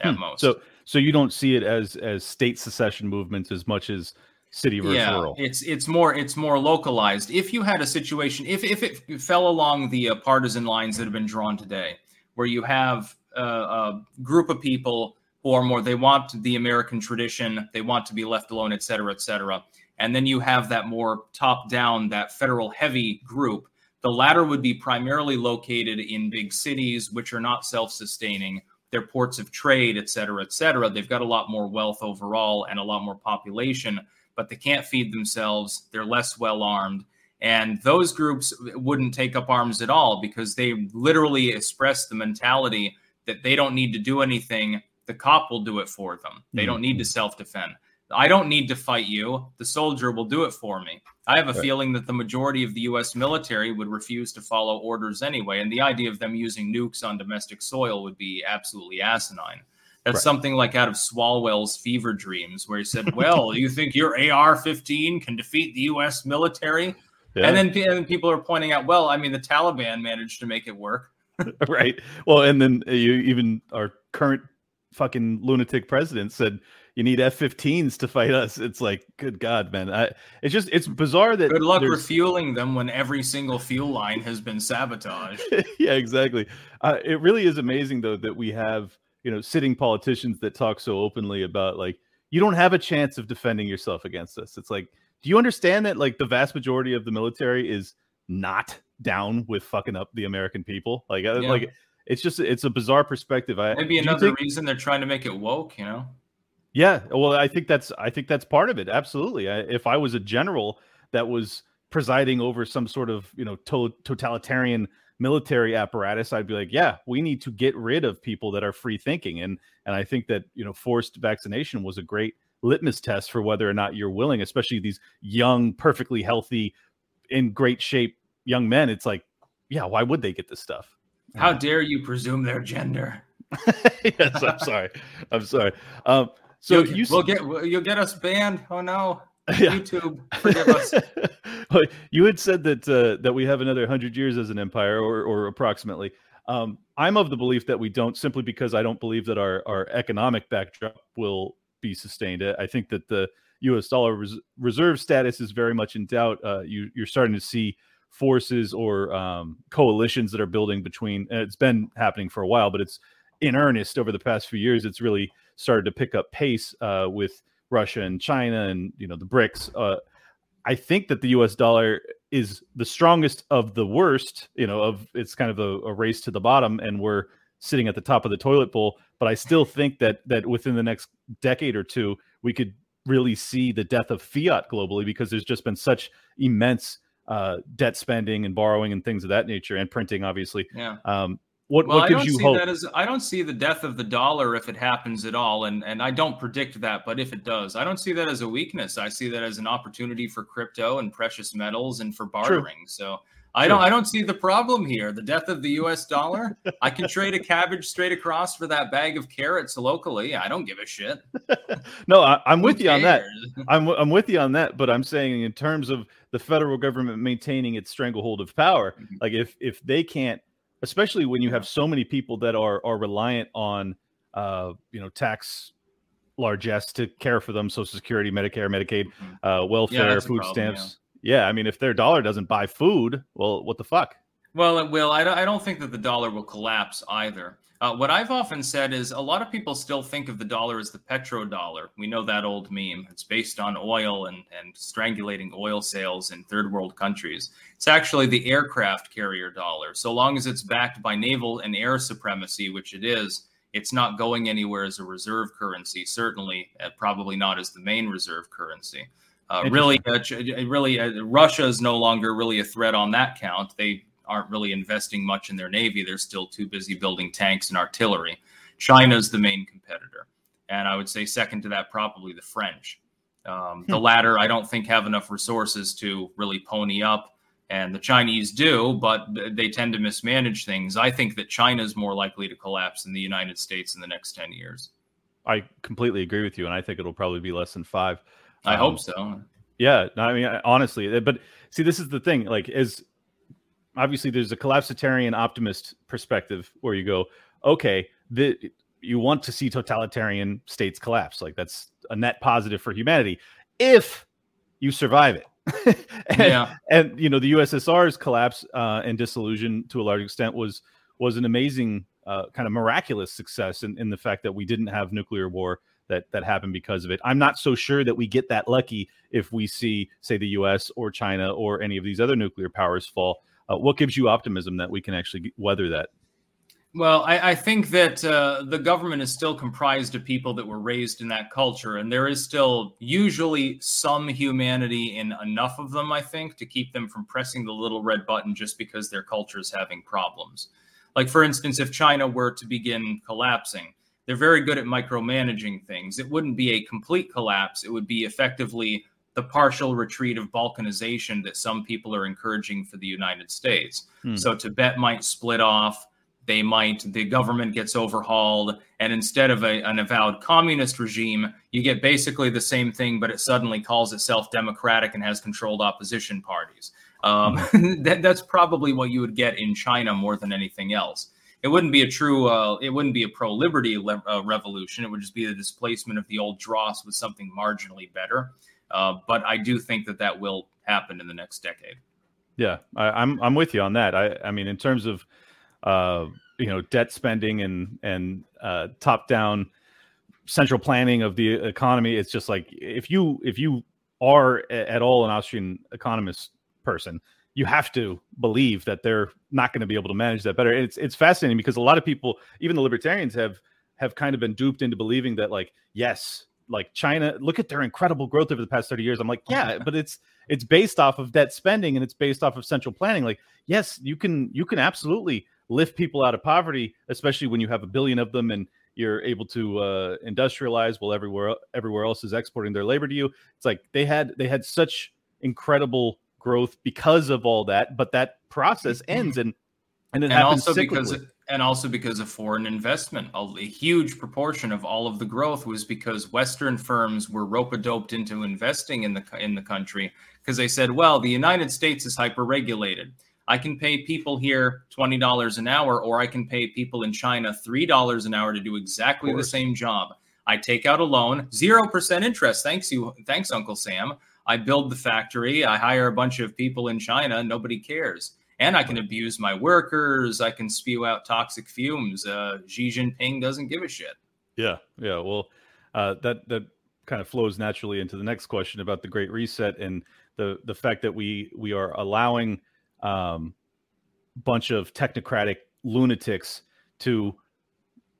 at hmm. most. So so you don't see it as as state secession movements as much as city versus yeah, rural. It's it's more it's more localized. If you had a situation, if if it fell along the uh, partisan lines that have been drawn today, where you have uh, a group of people who are more they want the American tradition, they want to be left alone, et cetera, et cetera, and then you have that more top down, that federal heavy group. The latter would be primarily located in big cities, which are not self sustaining. They're ports of trade, et cetera, et cetera. They've got a lot more wealth overall and a lot more population, but they can't feed themselves. They're less well armed. And those groups wouldn't take up arms at all because they literally express the mentality that they don't need to do anything. The cop will do it for them. They mm-hmm. don't need to self defend. I don't need to fight you. The soldier will do it for me. I have a right. feeling that the majority of the US military would refuse to follow orders anyway. And the idea of them using nukes on domestic soil would be absolutely asinine. That's right. something like out of Swalwell's fever dreams, where he said, Well, you think your AR 15 can defeat the US military? Yeah. And, then, and then people are pointing out, Well, I mean, the Taliban managed to make it work. [LAUGHS] [LAUGHS] right. Well, and then uh, you even our current fucking lunatic president said you need F-15s to fight us. It's like, good God, man. I, it's just it's bizarre that good luck refueling them when every single fuel line has been sabotaged. [LAUGHS] yeah, exactly. Uh, it really is amazing though that we have you know sitting politicians that talk so openly about like you don't have a chance of defending yourself against us. It's like, do you understand that like the vast majority of the military is not down with fucking up the American people? Like, uh, yeah. like it's just it's a bizarre perspective. I maybe another think, reason they're trying to make it woke. You know. Yeah, well, I think that's I think that's part of it. Absolutely. I, if I was a general that was presiding over some sort of you know to- totalitarian military apparatus, I'd be like, yeah, we need to get rid of people that are free thinking, and and I think that you know forced vaccination was a great litmus test for whether or not you're willing, especially these young, perfectly healthy, in great shape young men. It's like, yeah, why would they get this stuff? How dare you presume their gender? [LAUGHS] yes, I'm sorry. I'm sorry. Um, so you'll, you we'll get you'll get us banned. Oh no. [LAUGHS] Yeah. YouTube, forgive us. [LAUGHS] you had said that uh, that we have another hundred years as an empire, or, or approximately. Um, I'm of the belief that we don't, simply because I don't believe that our our economic backdrop will be sustained. I think that the U.S. dollar res- reserve status is very much in doubt. Uh, you, you're starting to see forces or um, coalitions that are building between. it's been happening for a while, but it's in earnest over the past few years. It's really started to pick up pace uh, with Russia and China and you know the BRICS. Uh, I think that the U.S. dollar is the strongest of the worst. You know, of it's kind of a, a race to the bottom, and we're sitting at the top of the toilet bowl. But I still think that that within the next decade or two, we could really see the death of fiat globally because there's just been such immense uh, debt spending and borrowing and things of that nature, and printing, obviously. Yeah. Um, what, well, what gives you hope? As, I don't see the death of the dollar if it happens at all, and and I don't predict that. But if it does, I don't see that as a weakness. I see that as an opportunity for crypto and precious metals and for bartering. True. So I don't I don't see the problem here. The death of the U.S. dollar. I can [LAUGHS] trade a cabbage straight across for that bag of carrots locally. I don't give a shit. [LAUGHS] no, I, am with you on that. [LAUGHS] I'm I'm with you on that. But I'm saying in terms of the federal government maintaining its stranglehold of power, mm-hmm. like if if they can't especially when you have so many people that are are reliant on uh, you know tax largesse to care for them social security medicare medicaid mm-hmm. uh, welfare yeah, food problem, stamps yeah. yeah. i mean if their dollar doesn't buy food well what the fuck Well, it will. I don't, I don't think that the dollar will collapse either. Uh, what I've often said is a lot of people still think of the dollar as the petrodollar. We know that old meme. It's based on oil and, and strangulating oil sales in third world countries. It's actually the aircraft carrier dollar. So long as it's backed by naval and air supremacy, which it is, it's not going anywhere as a reserve currency. Certainly, uh, probably not as the main reserve currency. Uh, really, uh, really, uh, Russia is no longer really a threat on that count. They aren't really investing much in their navy. They're still too busy building tanks and artillery. China's the main competitor, and I would say second to that probably the French. Um, hmm. The latter, I don't think have enough resources to really pony up, and the Chinese do, but they tend to mismanage things. I think that China is more likely to collapse than the United States in the next ten years. I completely agree with you, and I think it'll probably be less than five. I um, hope so. Yeah, I mean, honestly, but see, this is the thing. Like, as obviously there's a collapsitarian optimist perspective where you go, okay, the you want to see totalitarian states collapse. Like that's a net positive for humanity if you survive it. [LAUGHS] and, yeah. and you know the USSR's collapse uh, and dissolution to a large extent was was an amazing uh, kind of miraculous success in, in the fact that we didn't have nuclear war that that happened because of it. I'm not so sure that we get that lucky if we see, say, the U.S. or China or any of these other nuclear powers fall. Uh, what gives you optimism that we can actually weather that? Well, I, I think that uh, the government is still comprised of people that were raised in that culture, and there is still usually some humanity in enough of them, I think, to keep them from pressing the little red button just because their culture is having problems. Like, for instance, if China were to begin collapsing, they're very good at micromanaging things. It wouldn't be a complete collapse, it would be effectively the partial retreat of balkanization that some people are encouraging for the United States. Hmm. So Tibet might split off. They might, the government gets overhauled. And instead of a, an avowed communist regime, you get basically the same thing, but it suddenly calls itself democratic and has controlled opposition parties. Um, hmm. [LAUGHS] that, that's probably what you would get in China more than anything else. It wouldn't be a true, uh, it wouldn't be a pro liberty le- uh, revolution. It would just be the displacement of the old dross with something marginally better. Uh, but I do think that that will happen in the next decade. Yeah, I, am I'm, I'm with you on that. I I mean, in terms of uh, you know debt spending and and uh, top down central planning of the economy, it's just like if you if you are at all an Austrian economist person, you have to believe that they're not going to be able to manage that better. And it's it's fascinating because a lot of people, even the libertarians, have have kind of been duped into believing that like yes, like China, look at their incredible growth over the past 30 years. I'm like, [LAUGHS] yeah, but it's it's based off of debt spending and it's based off of central planning. Like, yes, you can you can absolutely lift people out of poverty, especially when you have a billion of them and you're able to uh, industrialize while everywhere everywhere else is exporting their labor to you. It's like they had they had such incredible growth because of all that, but that process mm-hmm. ends and and it and happens also cyclically. because and also because of foreign investment. A, a, huge proportion of all of the growth was because Western firms were rope-a-doped into investing in the in the country because they said, "Well, the United States is hyper regulated. I can pay people here twenty dollars an hour, or I can pay people in China three dollars an hour to do exactly the same job. I take out a loan, zero percent interest. Thanks you, thanks Uncle Sam. I build the factory. I hire a bunch of people in China. Nobody ca." and I can abuse my workers. I can spew out toxic fumes. Uh, Xi Jinping doesn't give a shit. Yeah, yeah. Well, uh, that that kind of flows naturally into the next question about the Great Reset and the the fact that we we are allowing um, bunch of technocratic lunatics to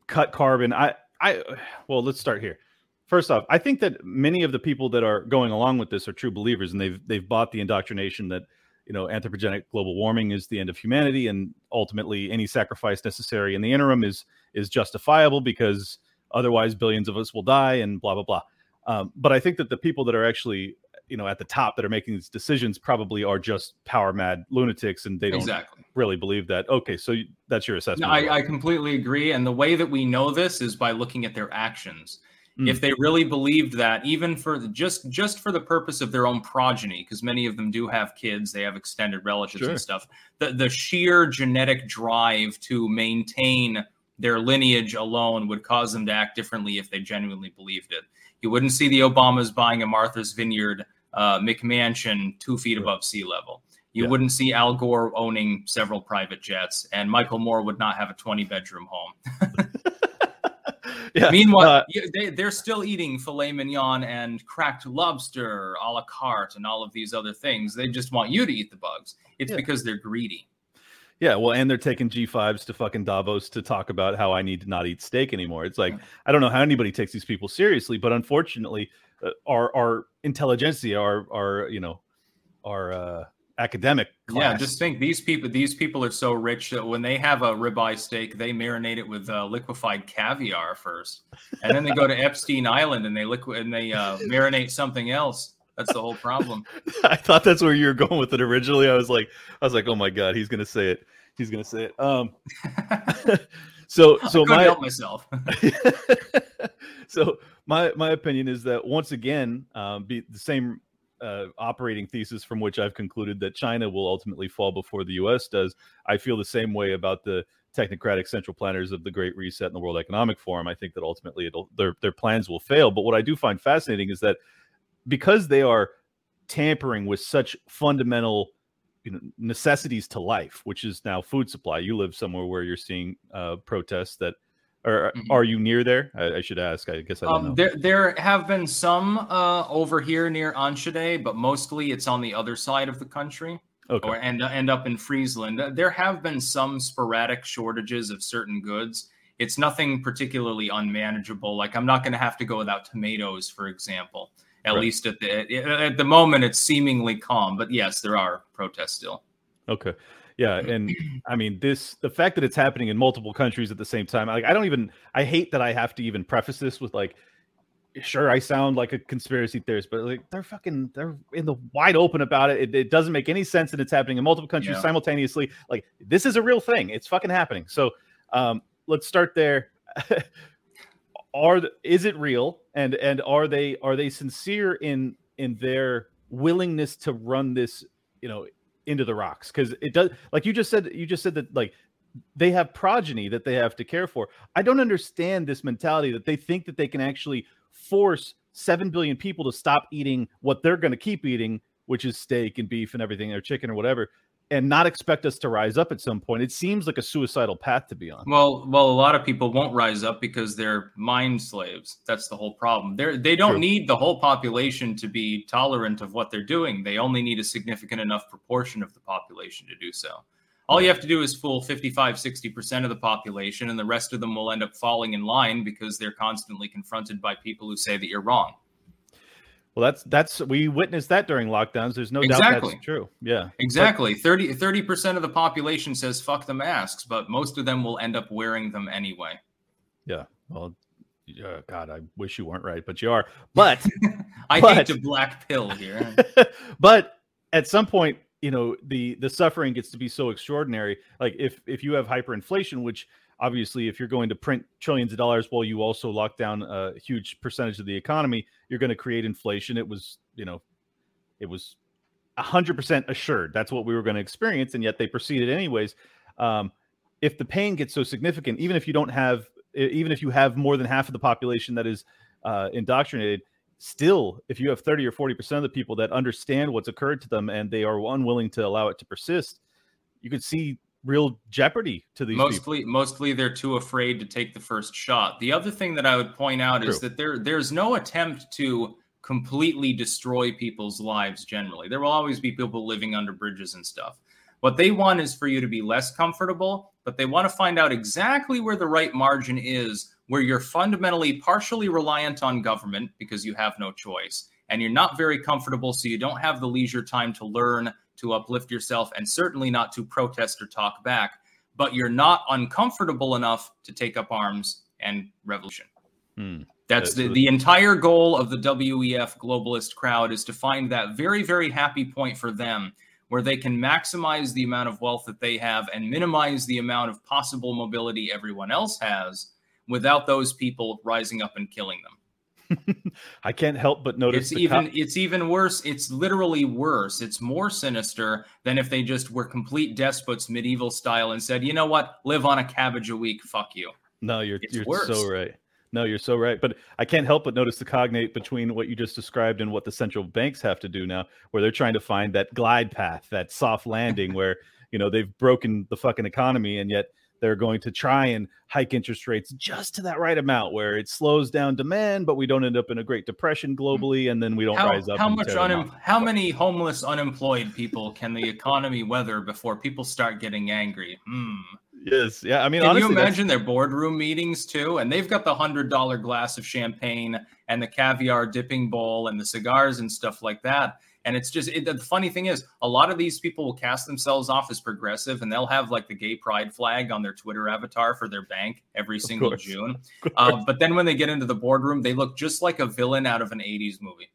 cut carbon. I I well, let's start here. First off, I think that many of the people that are going along with this are true believers, and they've they've bought the indoctrination that you know anthropogenic global warming is the end of humanity and ultimately any sacrifice necessary in the interim is is justifiable because otherwise billions of us will die and blah blah blah. Um, but i think that the people that are actually you know at the top that are making these decisions probably are just power mad lunatics and they don't exactly. really believe that. Okay so that's your assessment no, I, I completely agree and the way that we know this is by looking at their actions Mm. If they really believed that, even for the, just just for the purpose of their own progeny, because many of them do have kids, they have extended relatives sure. and stuff. The the sheer genetic drive to maintain their lineage alone would cause them to act differently if they genuinely believed it. You wouldn't see the Obamas buying a Martha's Vineyard uh, McMansion two feet above sea level. You Yeah. wouldn't see Al Gore owning several private jets, and Michael Moore would not have a 20 bedroom home. [LAUGHS] [LAUGHS] yeah. Meanwhile, uh, they, they're still eating filet mignon and cracked lobster a la carte and all of these other things. They just want you to eat the bugs. It's Yeah. because they're greedy. Yeah, well, and they're taking G5s to fucking Davos to talk about how I need to not eat steak anymore. It's like I don't know how anybody takes these people seriously, but unfortunately, uh, our our intelligentsia, our our you know, our uh, academic class. Yeah, just think these people. These people are so rich that when they have a ribeye steak, they marinate it with uh, liquefied caviar first, and then they go to Epstein Island and they liquid and they uh, marinate something else. That's the whole problem. [LAUGHS] I thought that's where you were going with it originally. I was like, I was like, oh my god, he's gonna say it. He's gonna say it. Um, [LAUGHS] so [LAUGHS] so my help myself. so my my opinion is that once again, um, be the same uh, operating thesis from which I've concluded that China will ultimately fall before the U.S. does. I feel the same way about the technocratic central planners of the Great Reset and the World Economic Forum. I think that ultimately their their plans will fail. But what I do find fascinating is that because they are tampering with such fundamental you know, necessities to life, which is now food supply. You live somewhere where you're seeing uh, protests that. Or Mhm. are you near there? I, I should ask. I guess I don't know. Um, there, there have been some uh, over here near Enschede, but mostly it's on the other side of the country, Okay. or and end up in Friesland. Uh, There have been some sporadic shortages of certain goods. It's nothing particularly unmanageable. Like I'm not going to have to go without tomatoes, for example. At Right. least at the at the moment, it's seemingly calm. But yes, there are protests still. Okay. Yeah, and I mean this the fact that it's happening in multiple countries at the same time. Like I don't even I hate that I have to even preface this with like sure I sound like a conspiracy theorist, but like they're fucking they're in the wide open about it. It, it doesn't make any sense that it's happening in multiple countries Yeah. simultaneously. Like this is a real thing. It's fucking happening. So um let's start there. [LAUGHS] are is it real and and are they are they sincere in in their willingness to run this you know into the rocks because it does like you just said you just said that like they have progeny that they have to care for. I don't understand this mentality that they think that they can actually force 7 billion people to stop eating what they're going to keep eating which is steak and beef and everything or chicken or whatever and not expect us to rise up at some point it seems like a suicidal path to be on Well, well, a lot of people won't rise up because they're mind slaves. That's the whole problem. They're they don't True. need the whole population to be tolerant of what they're doing. They only need a significant enough proportion of the population to do so. All you have to do is fool 55, 60% of the population, and the rest of them will end up falling in line because they're constantly confronted by people who say that you're wrong. Well that's that's we witnessed that during lockdowns there's no doubt that's true yeah Exactly. 30 percent of the population says fuck the masks, but most of them will end up wearing them anyway. yeah well yeah, god i wish you weren't right but you are but [LAUGHS] I But- hate to black pill here. [LAUGHS] but at some point you know the the suffering gets to be so extraordinary like if if you have hyperinflation which obviously if you're going to print trillions of dollars while you also lock down a huge percentage of the economy you're going to create inflation. It was you know it was 100% assured. That's what we were going to experience and yet they proceeded anyways. Um, if the pain gets so significant even if you don't have even if you have more than half of the population that is uh, indoctrinated still if you have 30 or 40% of the people that understand what's occurred to them and they are unwilling to allow it to persist you could see real jeopardy to these people. Mostly mostly they're too afraid to take the first shot. The other thing that i would point out is that there there's no attempt to completely destroy people's lives generally. There will always be people living under bridges and stuff. What they want is for you to be less comfortable but they want to find out exactly where the right margin is where you're fundamentally partially reliant on government because you have no choice and you're not very comfortable so you don't have the leisure time to learn to uplift yourself and certainly not to protest or talk back but you're not uncomfortable enough to take up arms and revolution. Hmm. That's That's the, the entire goal of the WEF globalist crowd is to find that very, very happy point for them where they can maximize the amount of wealth that they have and minimize the amount of possible mobility everyone else has without those people rising up and killing them. [LAUGHS] i can't help but notice It's even co- it's even worse. It's literally worse. It's more sinister than if they just were complete despots medieval style and said, "You know what? Live on a cabbage a week. Fuck you." no you're it's you're worse. so right No, you're so right. But I can't help but notice the cognate between what you just described and what the central banks have to do now, where they're trying to find that glide path, that soft landing where, you know, they've broken the fucking economy and yet they're going to try and hike interest rates just to that right amount where it slows down demand, but we don't end up in a great depression globally and then we don't how, rise up. How much unem- how many homeless unemployed people can the economy weather before people start getting angry? Hmm. Yes. Yeah. I mean, can honestly, you imagine their boardroom meetings too? And they've got the hundred dollar glass of champagne and the caviar dipping bowl and the cigars and stuff like that. And it's just it, the funny thing is, a lot of these people will cast themselves off as progressive, and they'll have like the gay pride flag on their Twitter avatar for their bank every single. June. [LAUGHS] Uh, but then when they get into the boardroom, they look just like a villain out of an '80s movie.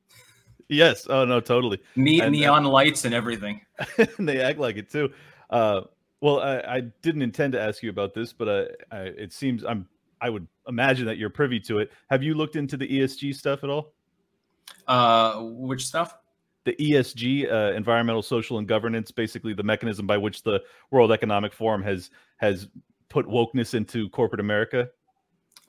Yes. Oh no, totally. Ne- And, uh, neon lights and everything. [LAUGHS] and they act like it too. Uh, well, I, I didn't intend to ask you about this, but uh, I, it seems I'm. I would imagine that you're privy to it. Have you looked into the ESG stuff at all? Uh, which stuff? The ESG, uh, environmental, social, and governance, basically the mechanism by which the World Economic Forum has has put wokeness into corporate America.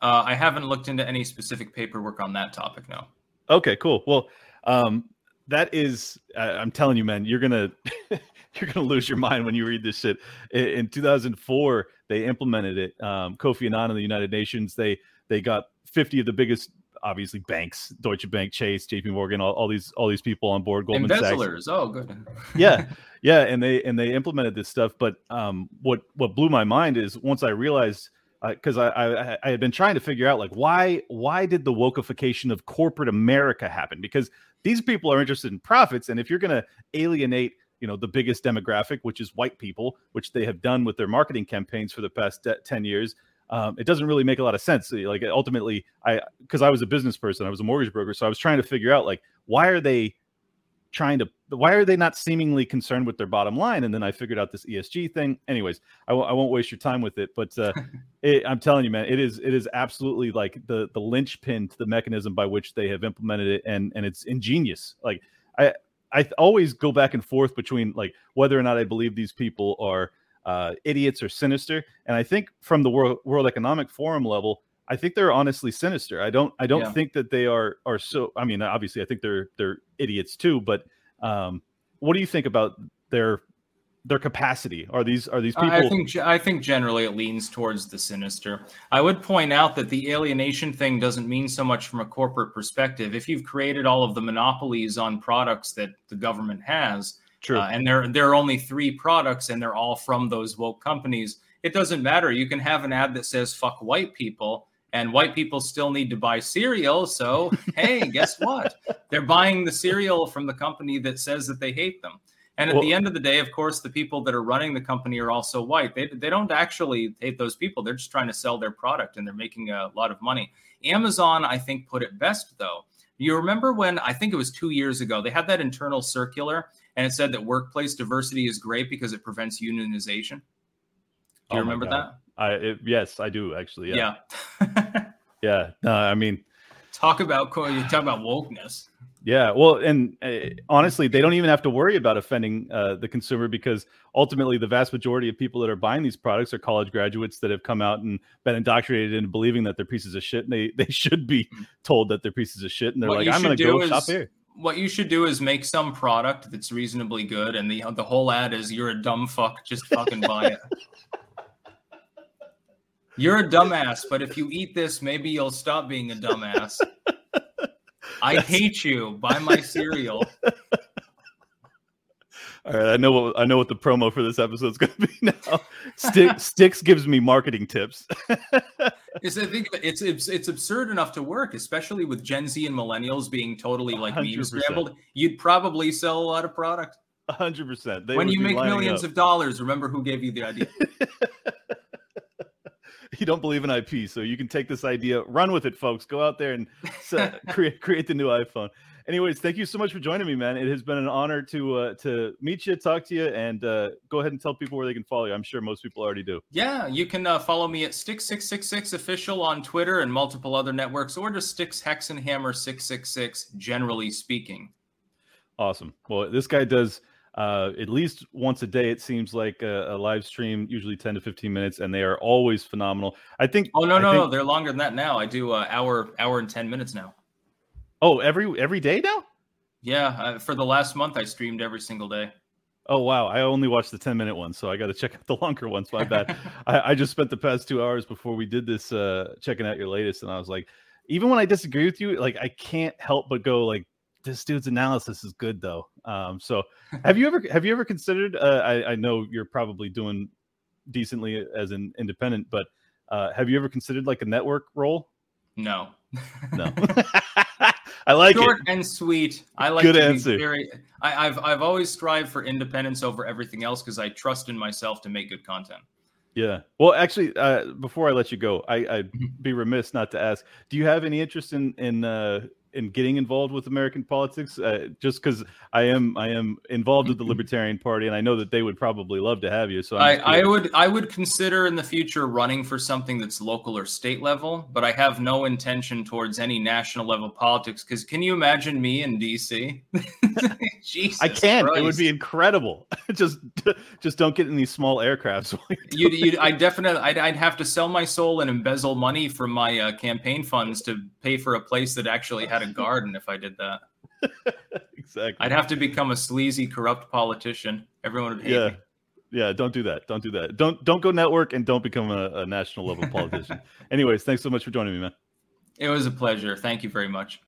Uh, I haven't looked into any specific paperwork on that topic. No. Okay, cool. Well, um, that is, I, I'm telling you, man, you're gonna [LAUGHS] you're gonna lose your mind when you read this shit. In, in 2004, they implemented it. Um, Kofi Annan in the United Nations, they they got 50 of the biggest, obviously banks, Deutsche Bank, Chase, J.P. Morgan, all, all these all these people on board. Goldman Sachs. Oh, good. [LAUGHS] yeah yeah and they and they implemented this stuff but um what what blew my mind is once i realized because I, I I had been trying to figure out like why why did the wokeification of corporate America happen? Because these people are interested in profits, and if you're going to alienate you know the biggest demographic, which is white people, which they have done with their marketing campaigns for the past ten years, um, it doesn't really make a lot of sense. Like ultimately, I because I was a business person, I was a mortgage broker, so I was trying to figure out like why are they trying to why are they not seemingly concerned with their bottom line? And then i figured out this esg thing. Anyways I w- I won't waste your time with it but uh, [LAUGHS] it, i'm telling you man it is it is absolutely like the the linchpin to the mechanism by which they have implemented it and and it's ingenious. Like i i always go back and forth between like whether or not i believe these people are uh, idiots or sinister and i think from the world world economic forum level I think they're honestly sinister. I don't I don't Yeah. think that they are are so I mean obviously I think they're they're idiots too, but um what do you think about their their capacity? Are these are these people I think I think generally it leans towards the sinister. I would point out that the alienation thing doesn't mean so much from a corporate perspective. If you've created all of the monopolies on products that the government has, true? uh, and there there are only three products, and they're all from those woke companies, it doesn't matter. You can have an ad that says "fuck white people." And white people still need to buy cereal. So, [LAUGHS] hey, guess what? They're buying the cereal from the company that says that they hate them. And at Well- the end of the day, of course, the people that are running the company are also white. They, they don't actually hate those people. They're just trying to sell their product and they're making a lot of money. Amazon, I think, put it best though. You remember when I think it was two years ago, they had that internal circular and it said that workplace diversity is great because it prevents unionization. Do you Oh remember that? I it, yes, I do actually. Yeah. Yeah. [LAUGHS] Yeah. No, I mean, talk about you talk about wokeness. yeah. Well, and uh, honestly, they don't even have to worry about offending uh, the consumer because ultimately, the vast majority of people that are buying these products are college graduates that have come out and been indoctrinated into believing that they're pieces of shit, and they they should be told that they're pieces of shit, and they're What like, I'm going to go do shop here. What you should do is make some product that's reasonably good, and the the whole ad is "You're a dumb fuck, just fucking buy it." You're a dumbass, but if you eat this, maybe you'll stop being a dumbass. I hate you. Buy my cereal. All right, I know what I know what the promo for this episode is going to be now. Stick, Styx gives me marketing tips. [LAUGHS] Is I think it's, it's it's absurd enough to work, especially with Gen Z and millennials being totally like meme 100%. scrambled. You'd probably sell a lot of product. hundred percent. when you make millions of dollars, remember who gave you the idea. [LAUGHS] you don't believe in IP, so you can take this idea, run with it, folks. Go out there and se- [LAUGHS] create create the new iPhone. Anyways, thank you so much for joining me, man. It has been an honor to uh, to meet you, talk to you, and uh, go ahead and tell people where they can follow you. I'm sure most people already do. Yeah, you can uh, follow me at Styx666 official on Twitter and multiple other networks, or just Styxhexenhammer Six Six Six. generally speaking. Awesome. Well, this guy does uh, at least once a day. It seems like a, a, live stream, usually ten to fifteen minutes, and they are always phenomenal. I think. Oh no, I no, think, no! They're longer than that now. I do uh, hour, hour and ten minutes now. Oh, every every day now. Yeah, uh, for the last month, I streamed every single day. Oh wow! I only watched the ten minute one, so I got to check out the longer ones. My bad. I, I, just spent the past two hours before we did this uh, checking out your latest, and I was like, even when I disagree with you, like I can't help but go like, this dude's analysis is good though. Um, so [LAUGHS] have you ever have you ever considered? Uh, I, I know you're probably doing decently as an independent, but uh, have you ever considered like a network role? No. no. [LAUGHS] [LAUGHS] I like Short it. and sweet. I like Good answer. very. I, have I've always strived for independence over everything else because I trust in myself to make good content. Yeah. Well, actually, uh, before I let you go, I, I'd Mm-hmm. be remiss not to ask: Do you have any interest in in uh, in getting involved with American politics? Uh, just because I am I am involved with the Libertarian Party, and I know that they would probably love to have you. So I, I would I would consider in the future running for something that's local or state level, but I have no intention towards any national level politics. Because can you imagine me in DC? [LAUGHS] Jesus, I can. Christ. It would be incredible. [LAUGHS] just just don't get in these small aircrafts. [LAUGHS] you you I definitely I'd, I'd have to sell my soul and embezzle money from my uh, campaign funds to pay for a place that actually had a garden. If I did that, [LAUGHS] exactly. I'd have to become a sleazy, corrupt politician. Everyone would hate yeah. me. Yeah, don't do that. Don't do that. Don't don't go network and don't become a, a national level politician. [LAUGHS] Anyways, thanks so much for joining me, man. It was a pleasure. Thank you very much.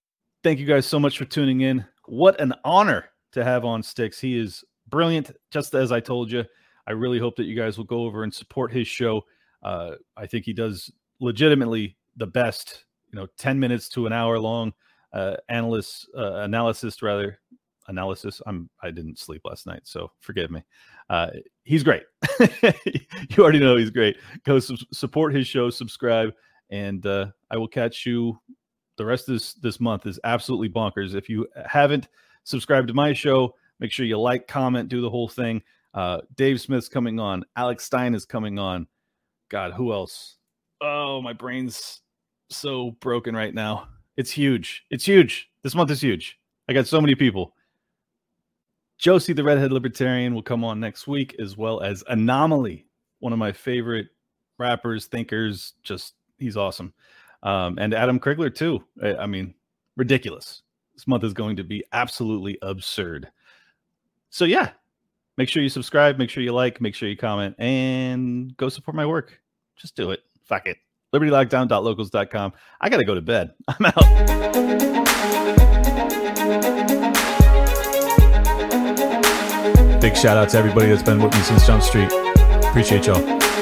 Thank you guys so much for tuning in. What an honor to have on Styx. He is brilliant, just as I told you. I really hope that you guys will go over and support his show. Uh, I think he does legitimately the best, you know, 10 minutes to an hour long uh, analyst, uh, analysis rather analysis. I'm I didn't sleep last night, so forgive me. Uh, he's great. [LAUGHS] you already know he's great. Go su- support his show, subscribe, and uh, I will catch you. The rest of this this month is absolutely bonkers. If you haven't subscribed to my show, make sure you like, comment, do the whole thing. Uh, Dave Smith's coming on. Alex Stein is coming on. God, who else? Oh, my brain's so broken right now. It's huge. It's huge. This month is huge. I got so many people. Josie the Redhead Libertarian will come on next week, as well as Anomaly, one of my favorite rappers, thinkers. Just he's awesome. Um, and Adam Krigler too. I, I mean, ridiculous. This month is going to be absolutely absurd. So yeah, make sure you subscribe, make sure you like, make sure you comment, and go support my work. Just do it. Fuck it. LibertyLockdown.locals.com. I gotta go to bed. [LAUGHS] I'm out. Big shout out to everybody that's been with me since Jump Street. Appreciate y'all.